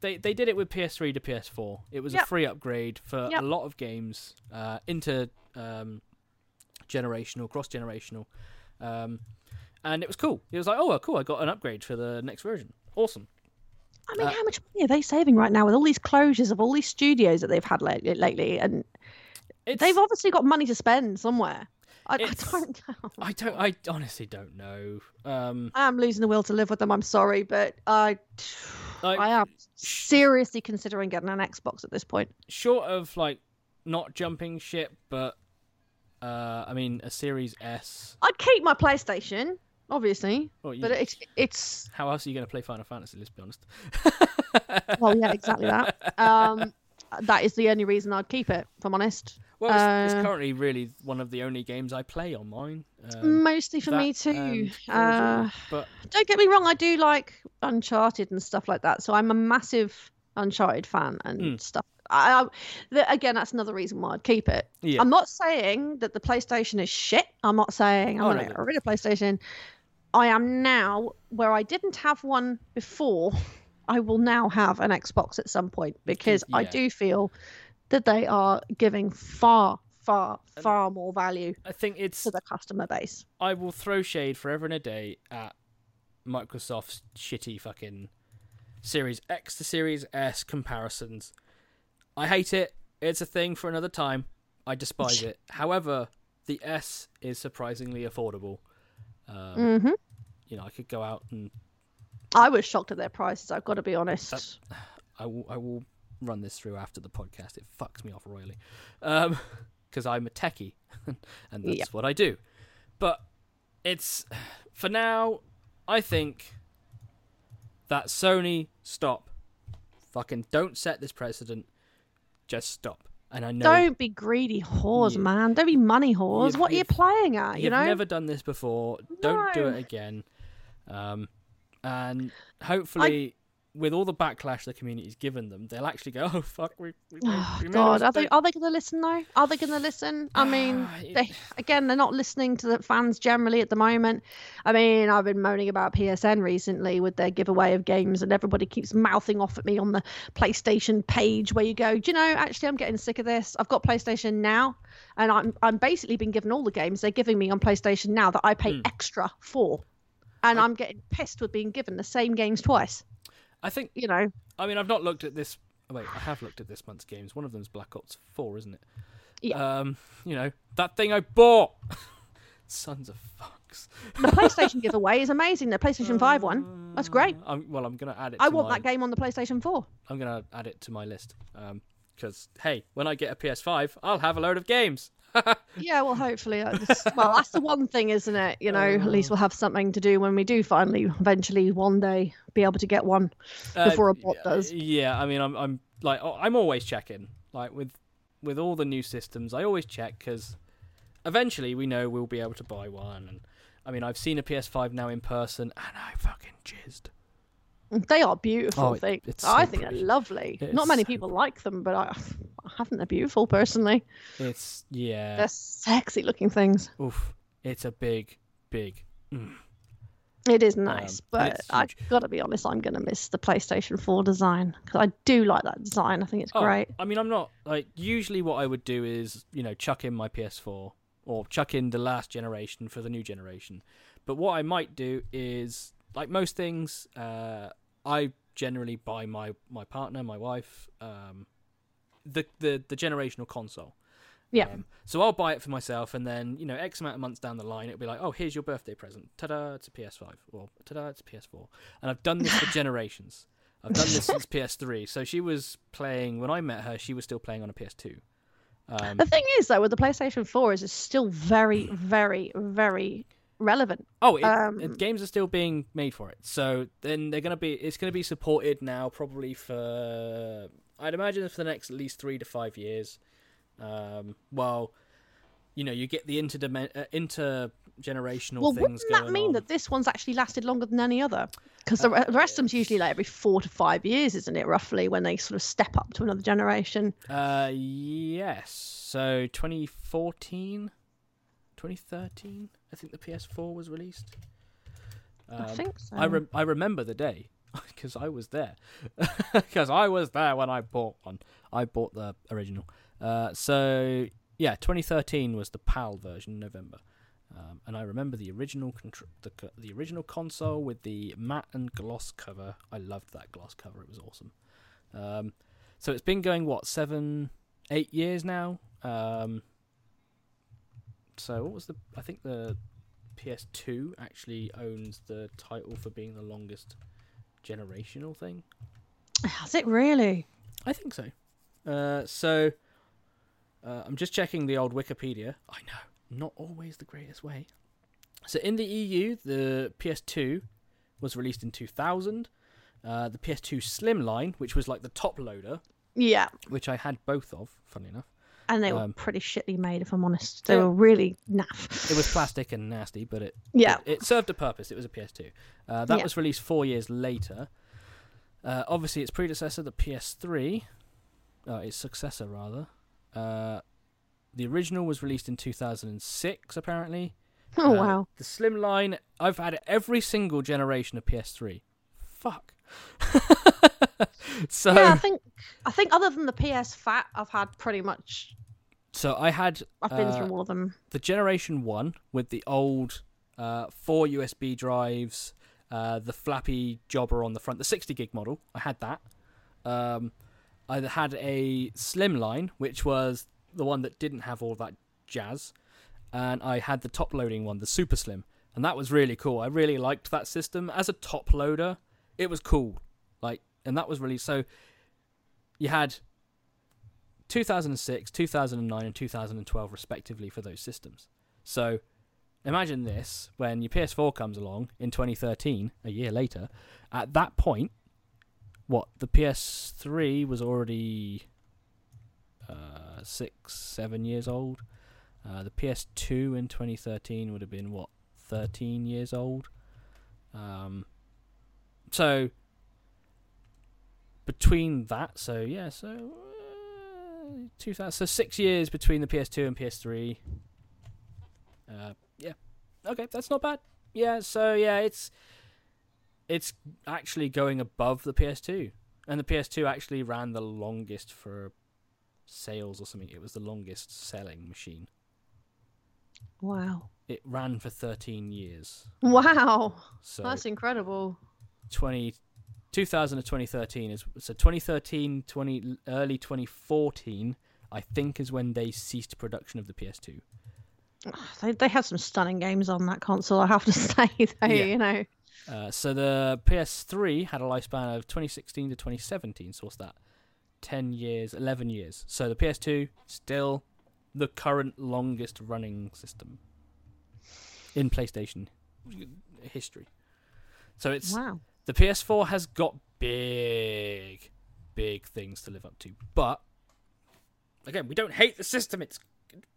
They they did it with PS3 to PS4. It was a free upgrade for Yep. a lot of games, uh, inter um, generational, cross generational, um, and it was cool. It was like, oh, well, cool! I got an upgrade for the next version. Awesome. I mean, Uh, how much money are they saving right now with all these closures of all these studios that they've had lately? lately? And they've obviously got money to spend somewhere. I, I don't *laughs* know. I don't. I honestly don't know. Um, I am losing the will to live with them. I'm sorry, but I, Like, I am seriously considering getting an Xbox at this point. short of like not jumping ship, but uh, I mean a Series S. I'd keep my PlayStation, obviously, Well, you, but it's it's how else are you going to play Final Fantasy? Let's be honest. well, yeah, exactly that. *laughs* Um, that is the only reason I'd keep it. If I'm honest, Well, it's, Uh, it's currently really one of the only games I play on mine. Um, mostly for that me too. Uh, but don't get me wrong, I do like Uncharted and stuff like that. So I'm a massive Uncharted fan and Mm. stuff. I, I the, again, that's another reason why I'd keep it. yeah, I'm not saying that the PlayStation is shit. I'm not saying I'm Oh, going to get rid of PlayStation. I am now where I didn't have one before. *laughs* I will now have an Xbox at some point because I do feel that they are giving far, far, far more value I think it's. to the customer base. I will throw shade forever and a day at Microsoft's shitty fucking Series X to Series S comparisons. I hate it. It's a thing for another time. I despise *laughs* it. However, the S is surprisingly affordable. Um, hmm You know, I could go out and I was shocked at their prices. I've got to be honest. I will I will run this through after the podcast. It fucks me off royally, *laughs* because I'm a techie, *laughs* and that's what I do. But it's for now. I think that Sony stop, fucking don't set this precedent. Just stop. And I know Don't be greedy whores, Yeah. man. Don't be money whores. What are you playing at? You you've never done this before. Don't do it again. Um, and hopefully, with all the backlash the community's given them, they'll actually go, *laughs* "Oh fuck, we, we, Oh, we God, are they are they going to listen though? Are they going to listen? I mean, they again, they're not listening to the fans generally at the moment. I mean, I've been moaning about PSN recently with their giveaway of games, and everybody keeps mouthing off at me on the PlayStation page where you go, do you know? Actually, I'm getting sick of this. I've got PlayStation now, and I'm I'm basically been given all the games they're giving me on PlayStation now that I pay Hmm. extra for. And I- I'm getting pissed with being given the same games twice. I think. You know, I mean, I've not looked at this. oh, Wait, I have looked at this month's games. One of them's Black Ops Four, isn't it? Yeah. Um, you know that thing I bought. *laughs* Sons of fucks. the PlayStation giveaway is amazing. The PlayStation Five one, that's great. I'm, well, I'm gonna add it. I want my, that game on the PlayStation Four. I'm gonna add it to my list. Um, because hey, when I get a PS5, I'll have a load of games. Yeah, well, hopefully. uh, well, that's the one thing, isn't it? You know, at Oh. least we'll have something to do when we do finally, eventually, one day, be able to get one. Uh, Before a bot does. Yeah, I mean, I'm, I'm like, oh, I'm always checking. Like with, with all the new systems, I always check because eventually we know we'll be able to buy one. And I mean, I've seen a PS5 now in person, and I fucking jizzed. They are beautiful Oh, it- things. it's I think pretty. they're lovely. It Not many so people like them, but I, Think they're beautiful personally. It's yeah, They're sexy looking things. oof. It's a big, big. Mm. It is nice, Um, but I gotta be honest, I'm gonna miss the PlayStation 4 design because I do like that design. I think it's Oh, great. I mean, I'm not like usually what I would do is you know chuck in my PS4 or chuck in the last generation for the new generation. But what I might do is like most things, uh, I generally buy my my partner, my wife, um, the the the generational console. Yeah. Um, so I'll buy it for myself, and then you know, X amount of months down the line, it'll be like, oh, here's your birthday present. Ta-da! It's a PS5. Or ta-da! It's a PS4. And I've done this for *laughs* generations. I've done this since PS3. So she was playing when I met her. She was still playing on a PS2. Um, The thing is, though, with the PlayStation 4, is it's still very, very, very relevant. oh, it, um, it- games are still being made for it. So then they're gonna be. It's gonna be supported now, probably for. I'd imagine for the next at least three to five years. Um, well, you know, you get the interdimen- uh, intergenerational Well, things wouldn't that mean on. that this one's actually lasted longer than any other? Because the, re- the rest of them's usually like every four to five years, isn't it, roughly, when they sort of step up to another generation? Uh, yes. So 2014, 2013, I think the PS4 was released. I Um, think so. I rem- I remember the day *laughs* because I was there. *laughs* Because I was there when I bought one. I bought the original. Uh, so yeah, 2013 was the PAL version November. Um, and I remember the original contr- the the original console with the matte and gloss cover. I loved that gloss cover; it was awesome. Um, so it's been going what seven, eight years now. Um, so what was the? I think the PS2 actually owns the title for being the longest generational thing. Has it really? I think so. Uh, so uh, I'm just checking the old Wikipedia. I know, not always the greatest way. So in the EU, the PS2 was released in 2000. Uh, the PS2 Slimline, which was like the top loader, Yeah. which I had both of, funny enough. And they were Um, pretty shitly made, if I'm honest. They yeah. were really naff. It was plastic and nasty, but it Yeah. it, it served a purpose. It was a PS2. Uh, that Yeah. was released four years later. Uh, obviously, its predecessor, the PS3, uh, its successor rather. Uh, the original was released in 2006, apparently. Oh, Uh, wow. The Slimline, I've had every single generation of PS3. Fuck. *laughs* *laughs* so, yeah, I think I think other than the PS Fat, I've had pretty much. so I had I've been uh, through all of them. the generation one with the old uh, four USB drives, uh, the flappy jobber on the front, the 60 gig model. I had that. Um, I had a slimline, which was the one that didn't have all that jazz, and I had the top loading one, the super slim, and that was really cool. I really liked that system as a top loader. It was cool, like, and that was released. so. You had 2006, 2009, and 2012 respectively for those systems. So imagine this when your PS4 comes along in 2013, a year later. At that point, what the PS3 was already uh, six, seven years old. Uh, the PS2 in 2013 would have been what 13 years old. Um, so between that, so yeah, so uh, 2000, so six years between the PS2 and PS3. Uh, yeah, okay, that's not bad. Yeah, so yeah, it's it's actually going above the PS2, and the PS2 actually ran the longest for sales or something. It was the longest selling machine. Wow. It ran for 13 years. Wow. So That's incredible. 20, 2000 to 2013 is so 2013, 20 early 2014. I think is when they ceased production of the PS2. They, they have some stunning games on that console, I have to *laughs* say, though, Yeah. you know. Uh, so the PS3 had a lifespan of 2016 to 2017. So what's that? 10 years, 11 years. So the PS2 still the current longest running system in PlayStation history. So it's Wow. The PS4 has got big, big things to live up to. But again, we don't hate the system. It's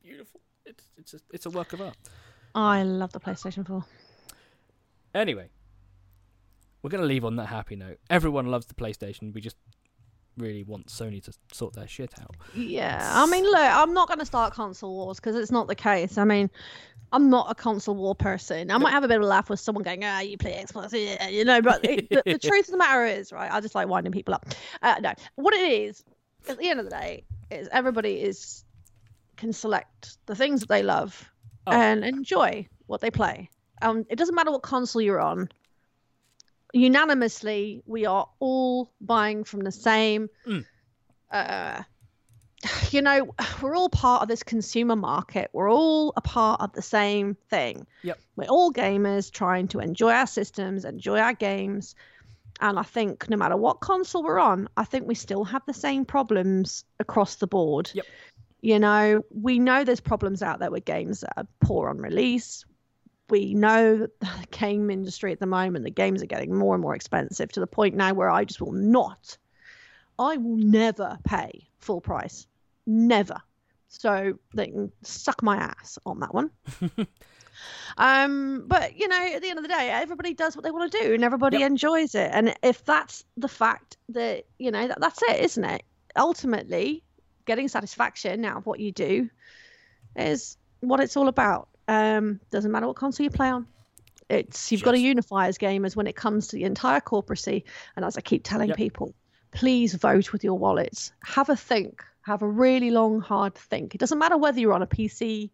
beautiful. It's it's a, it's a work of art. I love the PlayStation 4. Anyway, we're going to leave on that happy note. Everyone loves the PlayStation. We just really want Sony to sort their shit out. Yeah, I mean, look, I'm not going to start console wars because it's not the case. I mean, I'm not a console war person. I might have a bit of a laugh with someone going, "Ah, you play Xbox," yeah, you know. But it, the, the *laughs* truth of the matter is, right? I just like winding people up. Uh, no, what it is, at the end of the day, is everybody is can select the things that they love Oh. and enjoy what they play. Um, it doesn't matter what console you're on. Unanimously, we are all buying from the same. Mm. Uh, *sighs* you know, *sighs* we're all part of this consumer market. We're all a part of the same thing. Yep. We're all gamers trying to enjoy our systems, enjoy our games. And I think no matter what console we're on, I think we still have the same problems across the board. Yep. You know, we know there's problems out there with games that are poor on release. We know the *laughs* game industry at the moment, the games are getting more and more expensive to the point now where I just will not, I will never pay full price. Never. So they can suck my ass on that one. *laughs* um, but you know, at the end of the day, everybody does what they want to do, and everybody Yep. enjoys it. And if that's the fact that you know, that, that's it, isn't it? Ultimately, getting satisfaction out of what you do is what it's all about. Um, doesn't matter what console you play on. It's you've got to unify as gamers when it comes to the entire corporacy. And as I keep telling Yep. people, please vote with your wallets. Have a think. Have a really long, hard think. It doesn't matter whether you're on a PC.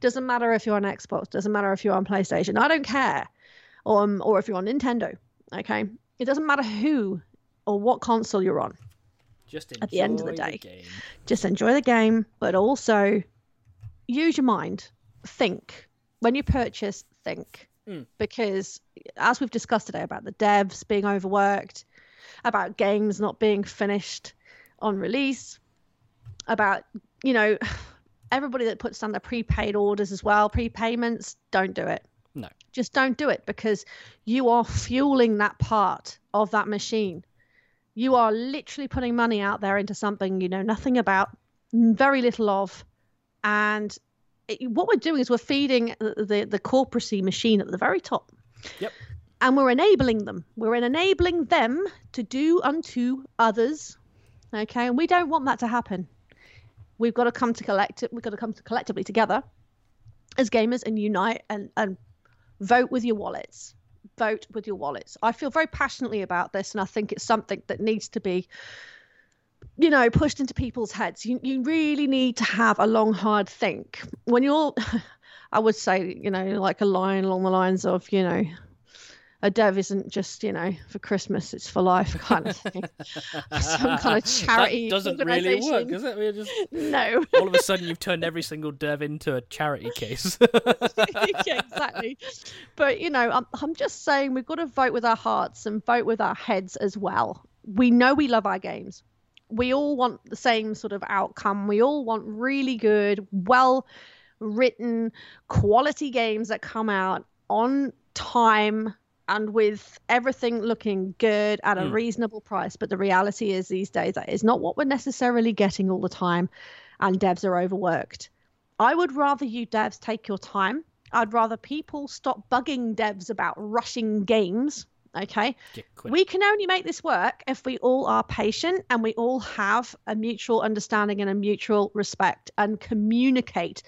Doesn't matter if you're on Xbox. Doesn't matter if you're on PlayStation. I don't care. Um, or if you're on Nintendo. Okay. It doesn't matter who or what console you're on. Just At the end of the day. game. Just enjoy the game, but also use your mind. Think. When you purchase, think. Mm. Because as we've discussed today about the devs being overworked, about games not being finished on release, about, you know, *sighs* everybody that puts down their prepaid orders as well, prepayments, don't do it. No. Just don't do it because you are fueling that part of that machine. You are literally putting money out there into something you know nothing about, very little of, and what we're doing is we're feeding the, the the corporacy machine at the very top. Yep. And we're enabling them. We're enabling them to do unto others. Okay, and we don't want that to happen. We've got to come to collect it. We've got to come to collectively together as gamers and unite and and vote with your wallets vote with your wallets i feel very passionately about this and i think it's something that needs to be you know pushed into people's heads you, you really need to have a long hard think when you're *laughs* i would say you know like a line along the lines of you know a dev isn't just you know for christmas it's for life kind of thing *laughs* *laughs* some kind of charity That doesn't really work, does it? We're just no all of a sudden you've turned every single dev into a charity case. yeah, exactly. But you know, I'm, I'm just saying we've got to vote with our hearts and vote with our heads as well. We know we love our games. We all want the same sort of outcome. We all want really good, well written, quality games that come out on time and with everything looking good at a Mm. reasonable price. But the reality is, these days, that is not what we're necessarily getting all the time, and devs are overworked. I would rather you devs take your time. I'd rather people stop bugging devs about rushing games. Okay. We can only make this work if we all are patient and we all have a mutual understanding and a mutual respect and communicate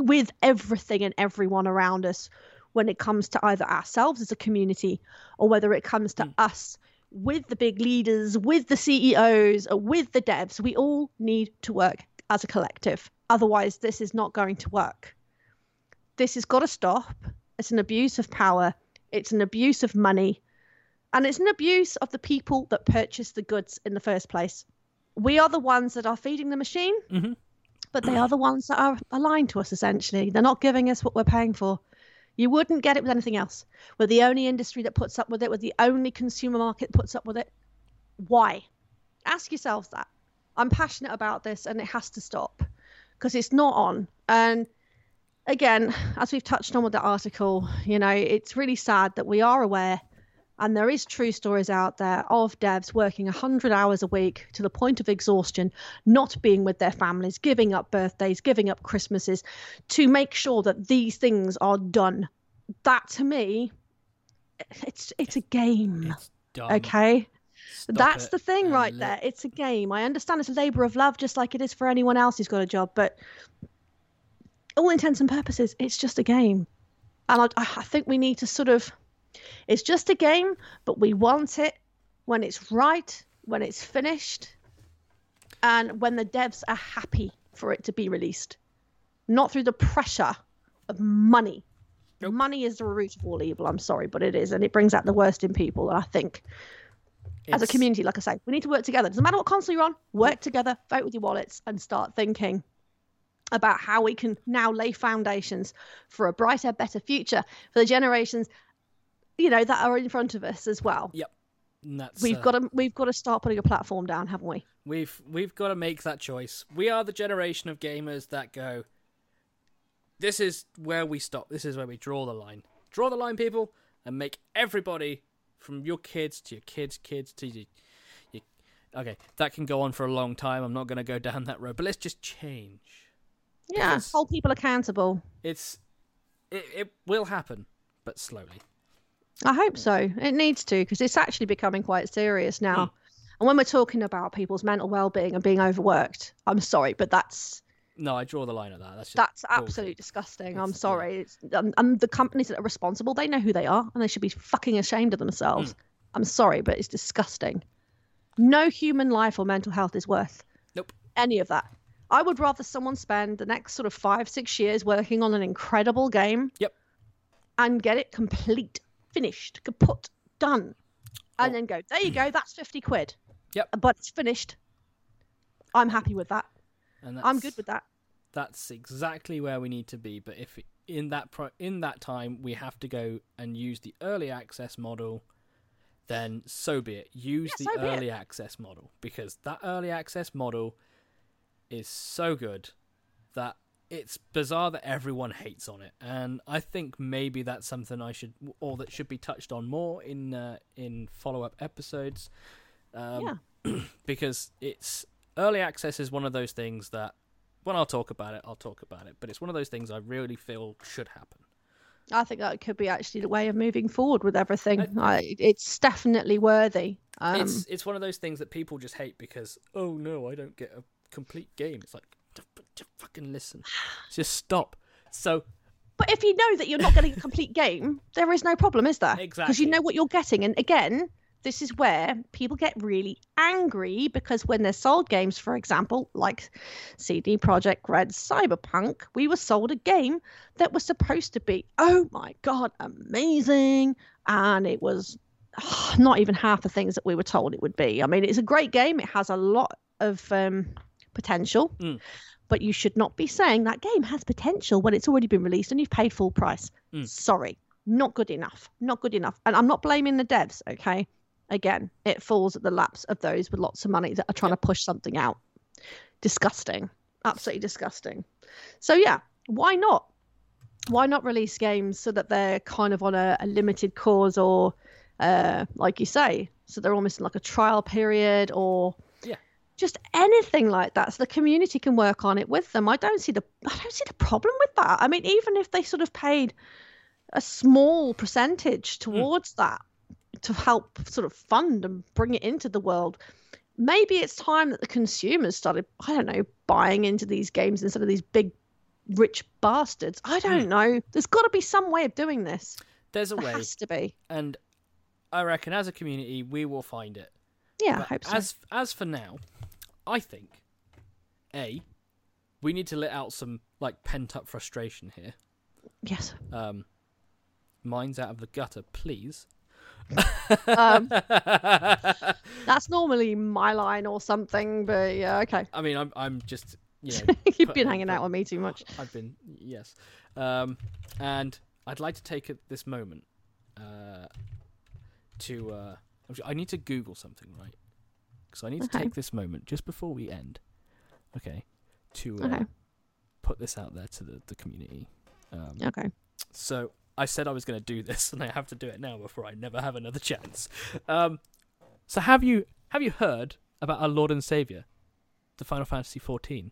with everything and everyone around us when it comes to either ourselves as a community or whether it comes to Mm. us with the big leaders, with the CEOs, or with the devs. We all need to work as a collective. Otherwise, this is not going to work. this has got to stop. It's an abuse of power. It's an abuse of money. And it's an abuse of the people that purchase the goods in the first place. We are the ones that are feeding the machine, Mhm. but they are the ones that are aligned to us, essentially. They're not giving us what we're paying for. You wouldn't get it with anything else. We're the only industry that puts up with it, we're the only consumer market that puts up with it. Why? Ask yourselves that. I'm passionate about this and it has to stop because it's not on. And again, as we've touched on with the article, you know, it's really sad that we are aware and there is true stories out there of devs working 100 hours a week to the point of exhaustion, not being with their families, giving up birthdays, giving up Christmases to make sure that these things are done. That to me, it's it's a game. It's. Okay. Stop That's it the thing right there. It's a game. I understand it's a labor of love, just like it is for anyone else who's got a job, but all intents and purposes, it's just a game. And I, I think we need to sort of, it's just a game, but we want it when it's right, when it's finished, and when the devs are happy for it to be released, not through the pressure of money. Nope. Money is the root of all evil. I'm sorry, but it is, and it brings out the worst in people. And I think as a community, like I say, we need to work together. Doesn't matter what console you're on, work together, vote with your wallets, and start thinking about how we can now lay foundations for a brighter, better future for the generations, you know, that are in front of us as well. Yep. That's, We've uh, got to we've got to start putting a platform down, haven't we? We've we've got to make that choice. We are the generation of gamers that go. This is where we stop. This is where we draw the line. Draw the line, people, and make everybody, from your kids to your kids' kids to your, your okay, that can go on for a long time. I'm not going to go down that road, but let's just change. Yeah, hold people accountable. It's it, it will happen, but slowly. I hope so. It needs to because it's actually becoming quite serious now. And when we're talking about people's mental well-being and being overworked, I'm sorry, but that's No, I draw the line at that. That's just that's absolutely disgusting. I'm It's- yeah. sorry. It's, and, and the companies that are responsible, they know who they are, and they should be fucking ashamed of themselves. Hmm. I'm sorry, but it's disgusting. No human life or mental health is worth Nope. any of that. I would rather someone spend the next sort of five, six years working on an incredible game. Yep. And get it complete, finished, kaput, done, and Oh. then go. There you go. That's fifty quid. Yep. But it's finished. I'm happy with that. And I'm good with that. that's exactly where we need to be but if in that pro- in that time we have to go and use the early access model then so be it use Yeah, the so early access model because that early access model is so good that it's bizarre that everyone hates on it and i think maybe that's something i should or that should be touched on more in uh, in follow-up episodes um, *clears throat* because it's early access is one of those things that when I'll talk about it, I'll talk about it. But it's one of those things I really feel should happen. I think that could be actually the way of moving forward with everything. I- I, it's definitely worthy. Um, it's it's one of those things that people just hate because oh no, I don't get a complete game. It's like just, just fucking listen, just stop. So but if you know that you're not getting a complete game, there is no problem, is there? Exactly. Because you know what you're getting. And again, this is where people get really angry because when they're sold games, for example, like CD Projekt Red's Cyberpunk, we were sold a game that was supposed to be, oh my god, amazing, and it was ah, not even half the things that we were told it would be. I mean, it's a great game. It has a lot of um, potential. Mm. But you should not be saying that game has potential when it's already been released and you've paid full price. Mm. Sorry, not good enough. Not good enough. And I'm not blaming the devs, okay? Again, it falls at the laps of those with lots of money that are trying to push something out. Disgusting. Absolutely disgusting. So, yeah, why not? Why not release games so that they're kind of on a, a limited cause or, uh, like you say, so they're almost in like a trial period or. Just anything like that so the community can work on it with them. I don't see the i don't see the problem with that. I mean even if they sort of paid a small percentage hmm. towards that to help sort of fund and bring it into the world maybe it's time that the consumers started i don't know buying into these games instead of these big rich bastards. I hmm. don't know. There's got to be some way of doing this. There's a there way, has to be. And I reckon as a community we will find it. yeah i hope so. As as for now, I think a we need to let out some like pent up frustration here. Yes. Um, mine's out of the gutter, please. Um, *laughs* that's normally my line or something, but yeah, okay. I mean, I'm I'm just you know *laughs* You've put- been hanging put- out with me too much. I've been yes, um, and I'd like to take this moment uh, to. Uh, I need to Google something, right? Because I need to Okay. take this moment just before we end. Okay, to uh, Okay. put this out there to the the community. Um, Okay. So I said I was going to do this, *laughs* and I have to do it now before I never have another chance. Um, so have you have you heard about our Lord and Savior, the Final Fantasy XIV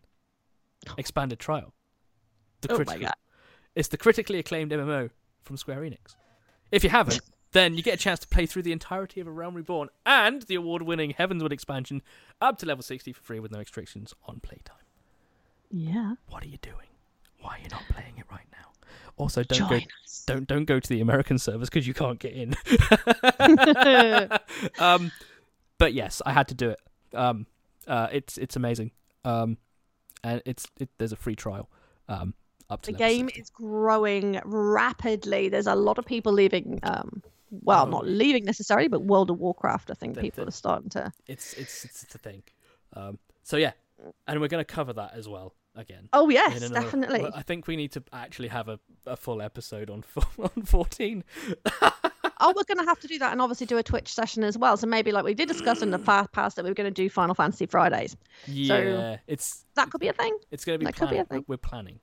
*gasps* expanded trial? The Oh my god. It's the critically acclaimed MMO from Square Enix. If you haven't, *laughs* then you get a chance to play through the entirety of A Realm Reborn and the award-winning Heavensward expansion up to level 60 for free with no restrictions on playtime. Yeah. What are you doing? Why are you not playing it right now? Also, don't Join go us. don't don't go to the American servers because you can't get in. *laughs* um, but yes, I had to do it. Um, uh, it's it's amazing. Um, and it's it, there's a free trial. Um, up to The game 60. is growing rapidly. There's a lot of people leaving. Um, well, not leaving necessarily, but World of Warcraft. I think The- people the- are starting to. It's it's it's the thing. Um, so yeah, and we're gonna cover that as well again. Oh yes, another- definitely. I think we need to actually have a, a full episode on *laughs* on fourteen. *laughs* oh, we're going to have to do that, and obviously do a Twitch session as well. So maybe, like we did discuss in the *gasps* past, that we were going to do Final Fantasy Fridays. Yeah, it's That could be a thing. it's gonna be that could be a thing. we're planning.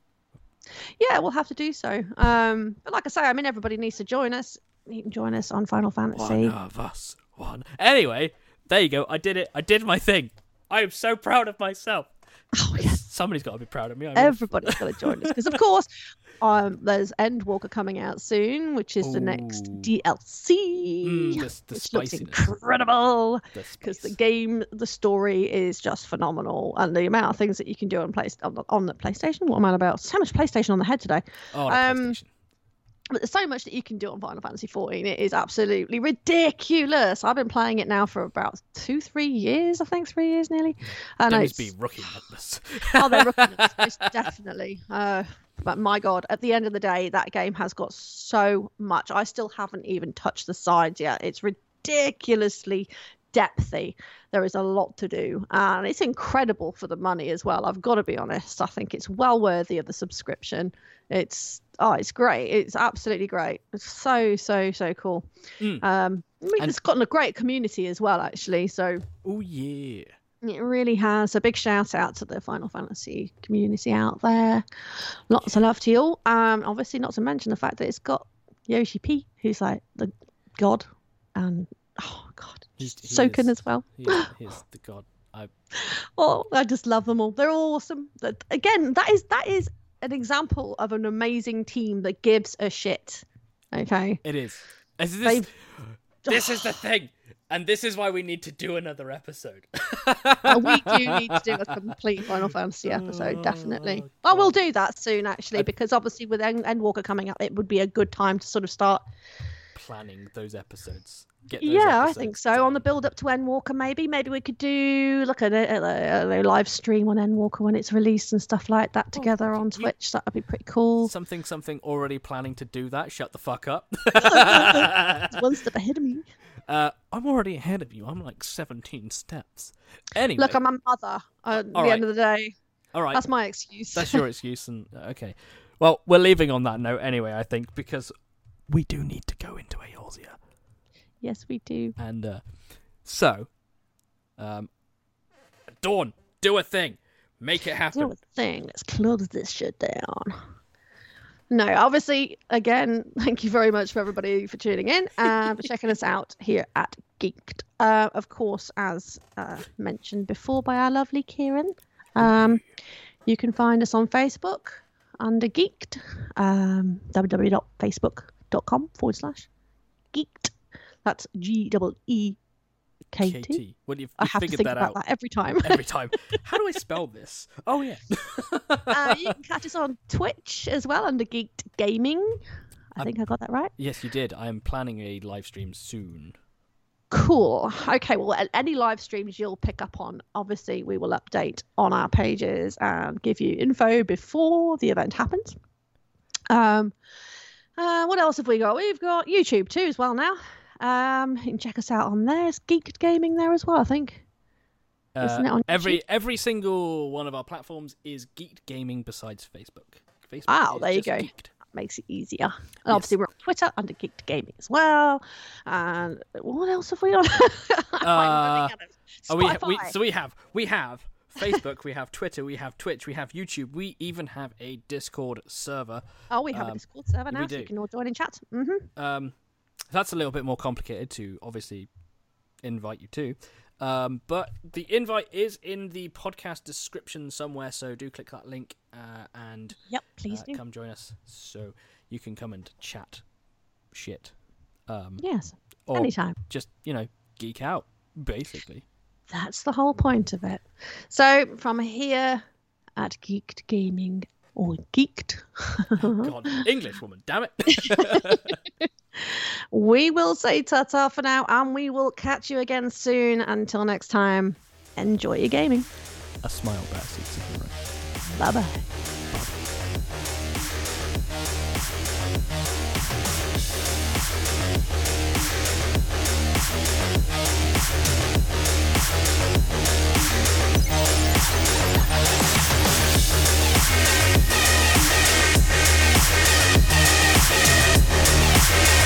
Yeah, we'll have to do so. Um, but like I say, I mean, everybody needs to join us. You can join us on Final Fantasy. One of us. One. Anyway, there you go. I did it. I did my thing. I am so proud of myself. *laughs* Oh yes, Somebody's got to be proud of me. I everybody's got to join us because, of course, *laughs* um, there's Endwalker coming out soon, which is the next DLC, Mm, the, the which looks spiciness. incredible. Because the spice. game, the story is just phenomenal, and the amount of things that you can do on play on the, on the PlayStation. What am I about? So much PlayStation on the head today. Oh, the um, PlayStation. But there's so much that you can do on Final Fantasy XIV. It is absolutely ridiculous. I've been playing it now for about two, three years. I think three years nearly. And just be rookie numbers. *laughs* oh, they're rookie numbers, *laughs* definitely. Uh, but my God, at the end of the day, that game has got so much. I still haven't even touched the sides yet. It's ridiculously depthy. There is a lot to do, and it's incredible for the money as well. I've got to be honest. I think it's well worthy of the subscription. It's oh, it's great. It's absolutely great. It's so so so cool. Mm. Um, I mean, And- it's gotten a great community as well, actually. So oh yeah. it really has. A big shout out to the Final Fantasy community out there. Lots of love to you all. Um, obviously, not to mention the fact that it's got Yoshi P, who's like the god, and oh god, He's- just Soken is- as well. He is, he is the god. I *laughs* Oh, I just love them all. They're all awesome. Again, that is that is an example of an amazing team that gives a shit. Okay. it is. This They've- this is the *sighs* thing, and this is why we need to do another episode. We do need to do a complete Final Fantasy episode, definitely. Oh, we'll do that soon, actually, because obviously with End- Endwalker coming up, it would be a good time to sort of start. Planning those episodes. Get Yeah, I think so. On the build up to Endwalker, maybe, maybe we could do like a, a, a live stream on Endwalker when it's released and stuff like that together on you- Twitch. That would be pretty cool. Something, something. Already planning to do that. Shut the fuck up. *laughs* *laughs* One step ahead of me. uh, I'm already ahead of you. I'm like 17 steps. Anyway, Look, I'm a mother. Uh, at the right. end of the day, all right. that's my excuse. That's your *laughs* excuse. And uh, okay, well, we're leaving on that note anyway. I think because we do need to go into Eorzea, yes, we do. and uh, so, um, Dawn, do a thing, make it happen. do a thing. Let's close this shit down. No, obviously, again, *laughs* thank you very much for everybody for tuning in and for checking us *laughs* out here at Geekt. Uh, of course, as uh, mentioned before by our lovely Kieran, um, you can find us on Facebook under Geekt, um, www.facebook.com forward slash Geekt. That's G double E K T. KT. Well, you've, I have to figured think that about out that every time. every *laughs* time. How do I spell this? Oh yeah. uh, you can catch us on Twitch as well under Geekt Gaming. I Um, think I got that right. yes, you did. I am planning a live stream soon. Cool. Okay, well, any live streams you'll pick up on, obviously, we will update on our pages and give you info before the event happens. Um, uh, what else have we got? We've got YouTube too as well now. Um, you can check us out on there. It's Geekt Gaming there as well, I think. Isn't it Uh, on every YouTube? every single one of our platforms is Geekt Gaming besides Facebook. Facebook Wow, there you go. Geekt. Makes it easier. And obviously, we're on Twitter under Geekt Gaming as well. And what else have we on? *laughs* Uh, Oh, we, we so we have we have Facebook, we have Twitter, we have Twitch, we have YouTube, we even have a Discord server. oh, we have a um, Discord server now, so you can all join in chat. hmm Um, that's a little bit more complicated to obviously invite you to. Um, but the invite is in the podcast description somewhere, so do click that link uh, and Yep, please uh, do. come join us so you can come and chat shit. Um, Yes, anytime. just, you know, geek out, basically. That's the whole point of it. So from here at Geekt Gaming or Geekt, *laughs* God, English woman, damn it. *laughs* we will say ta ta for now and we will catch you again soon. Until next time, enjoy your gaming. A smile back Bye bye. Yeah.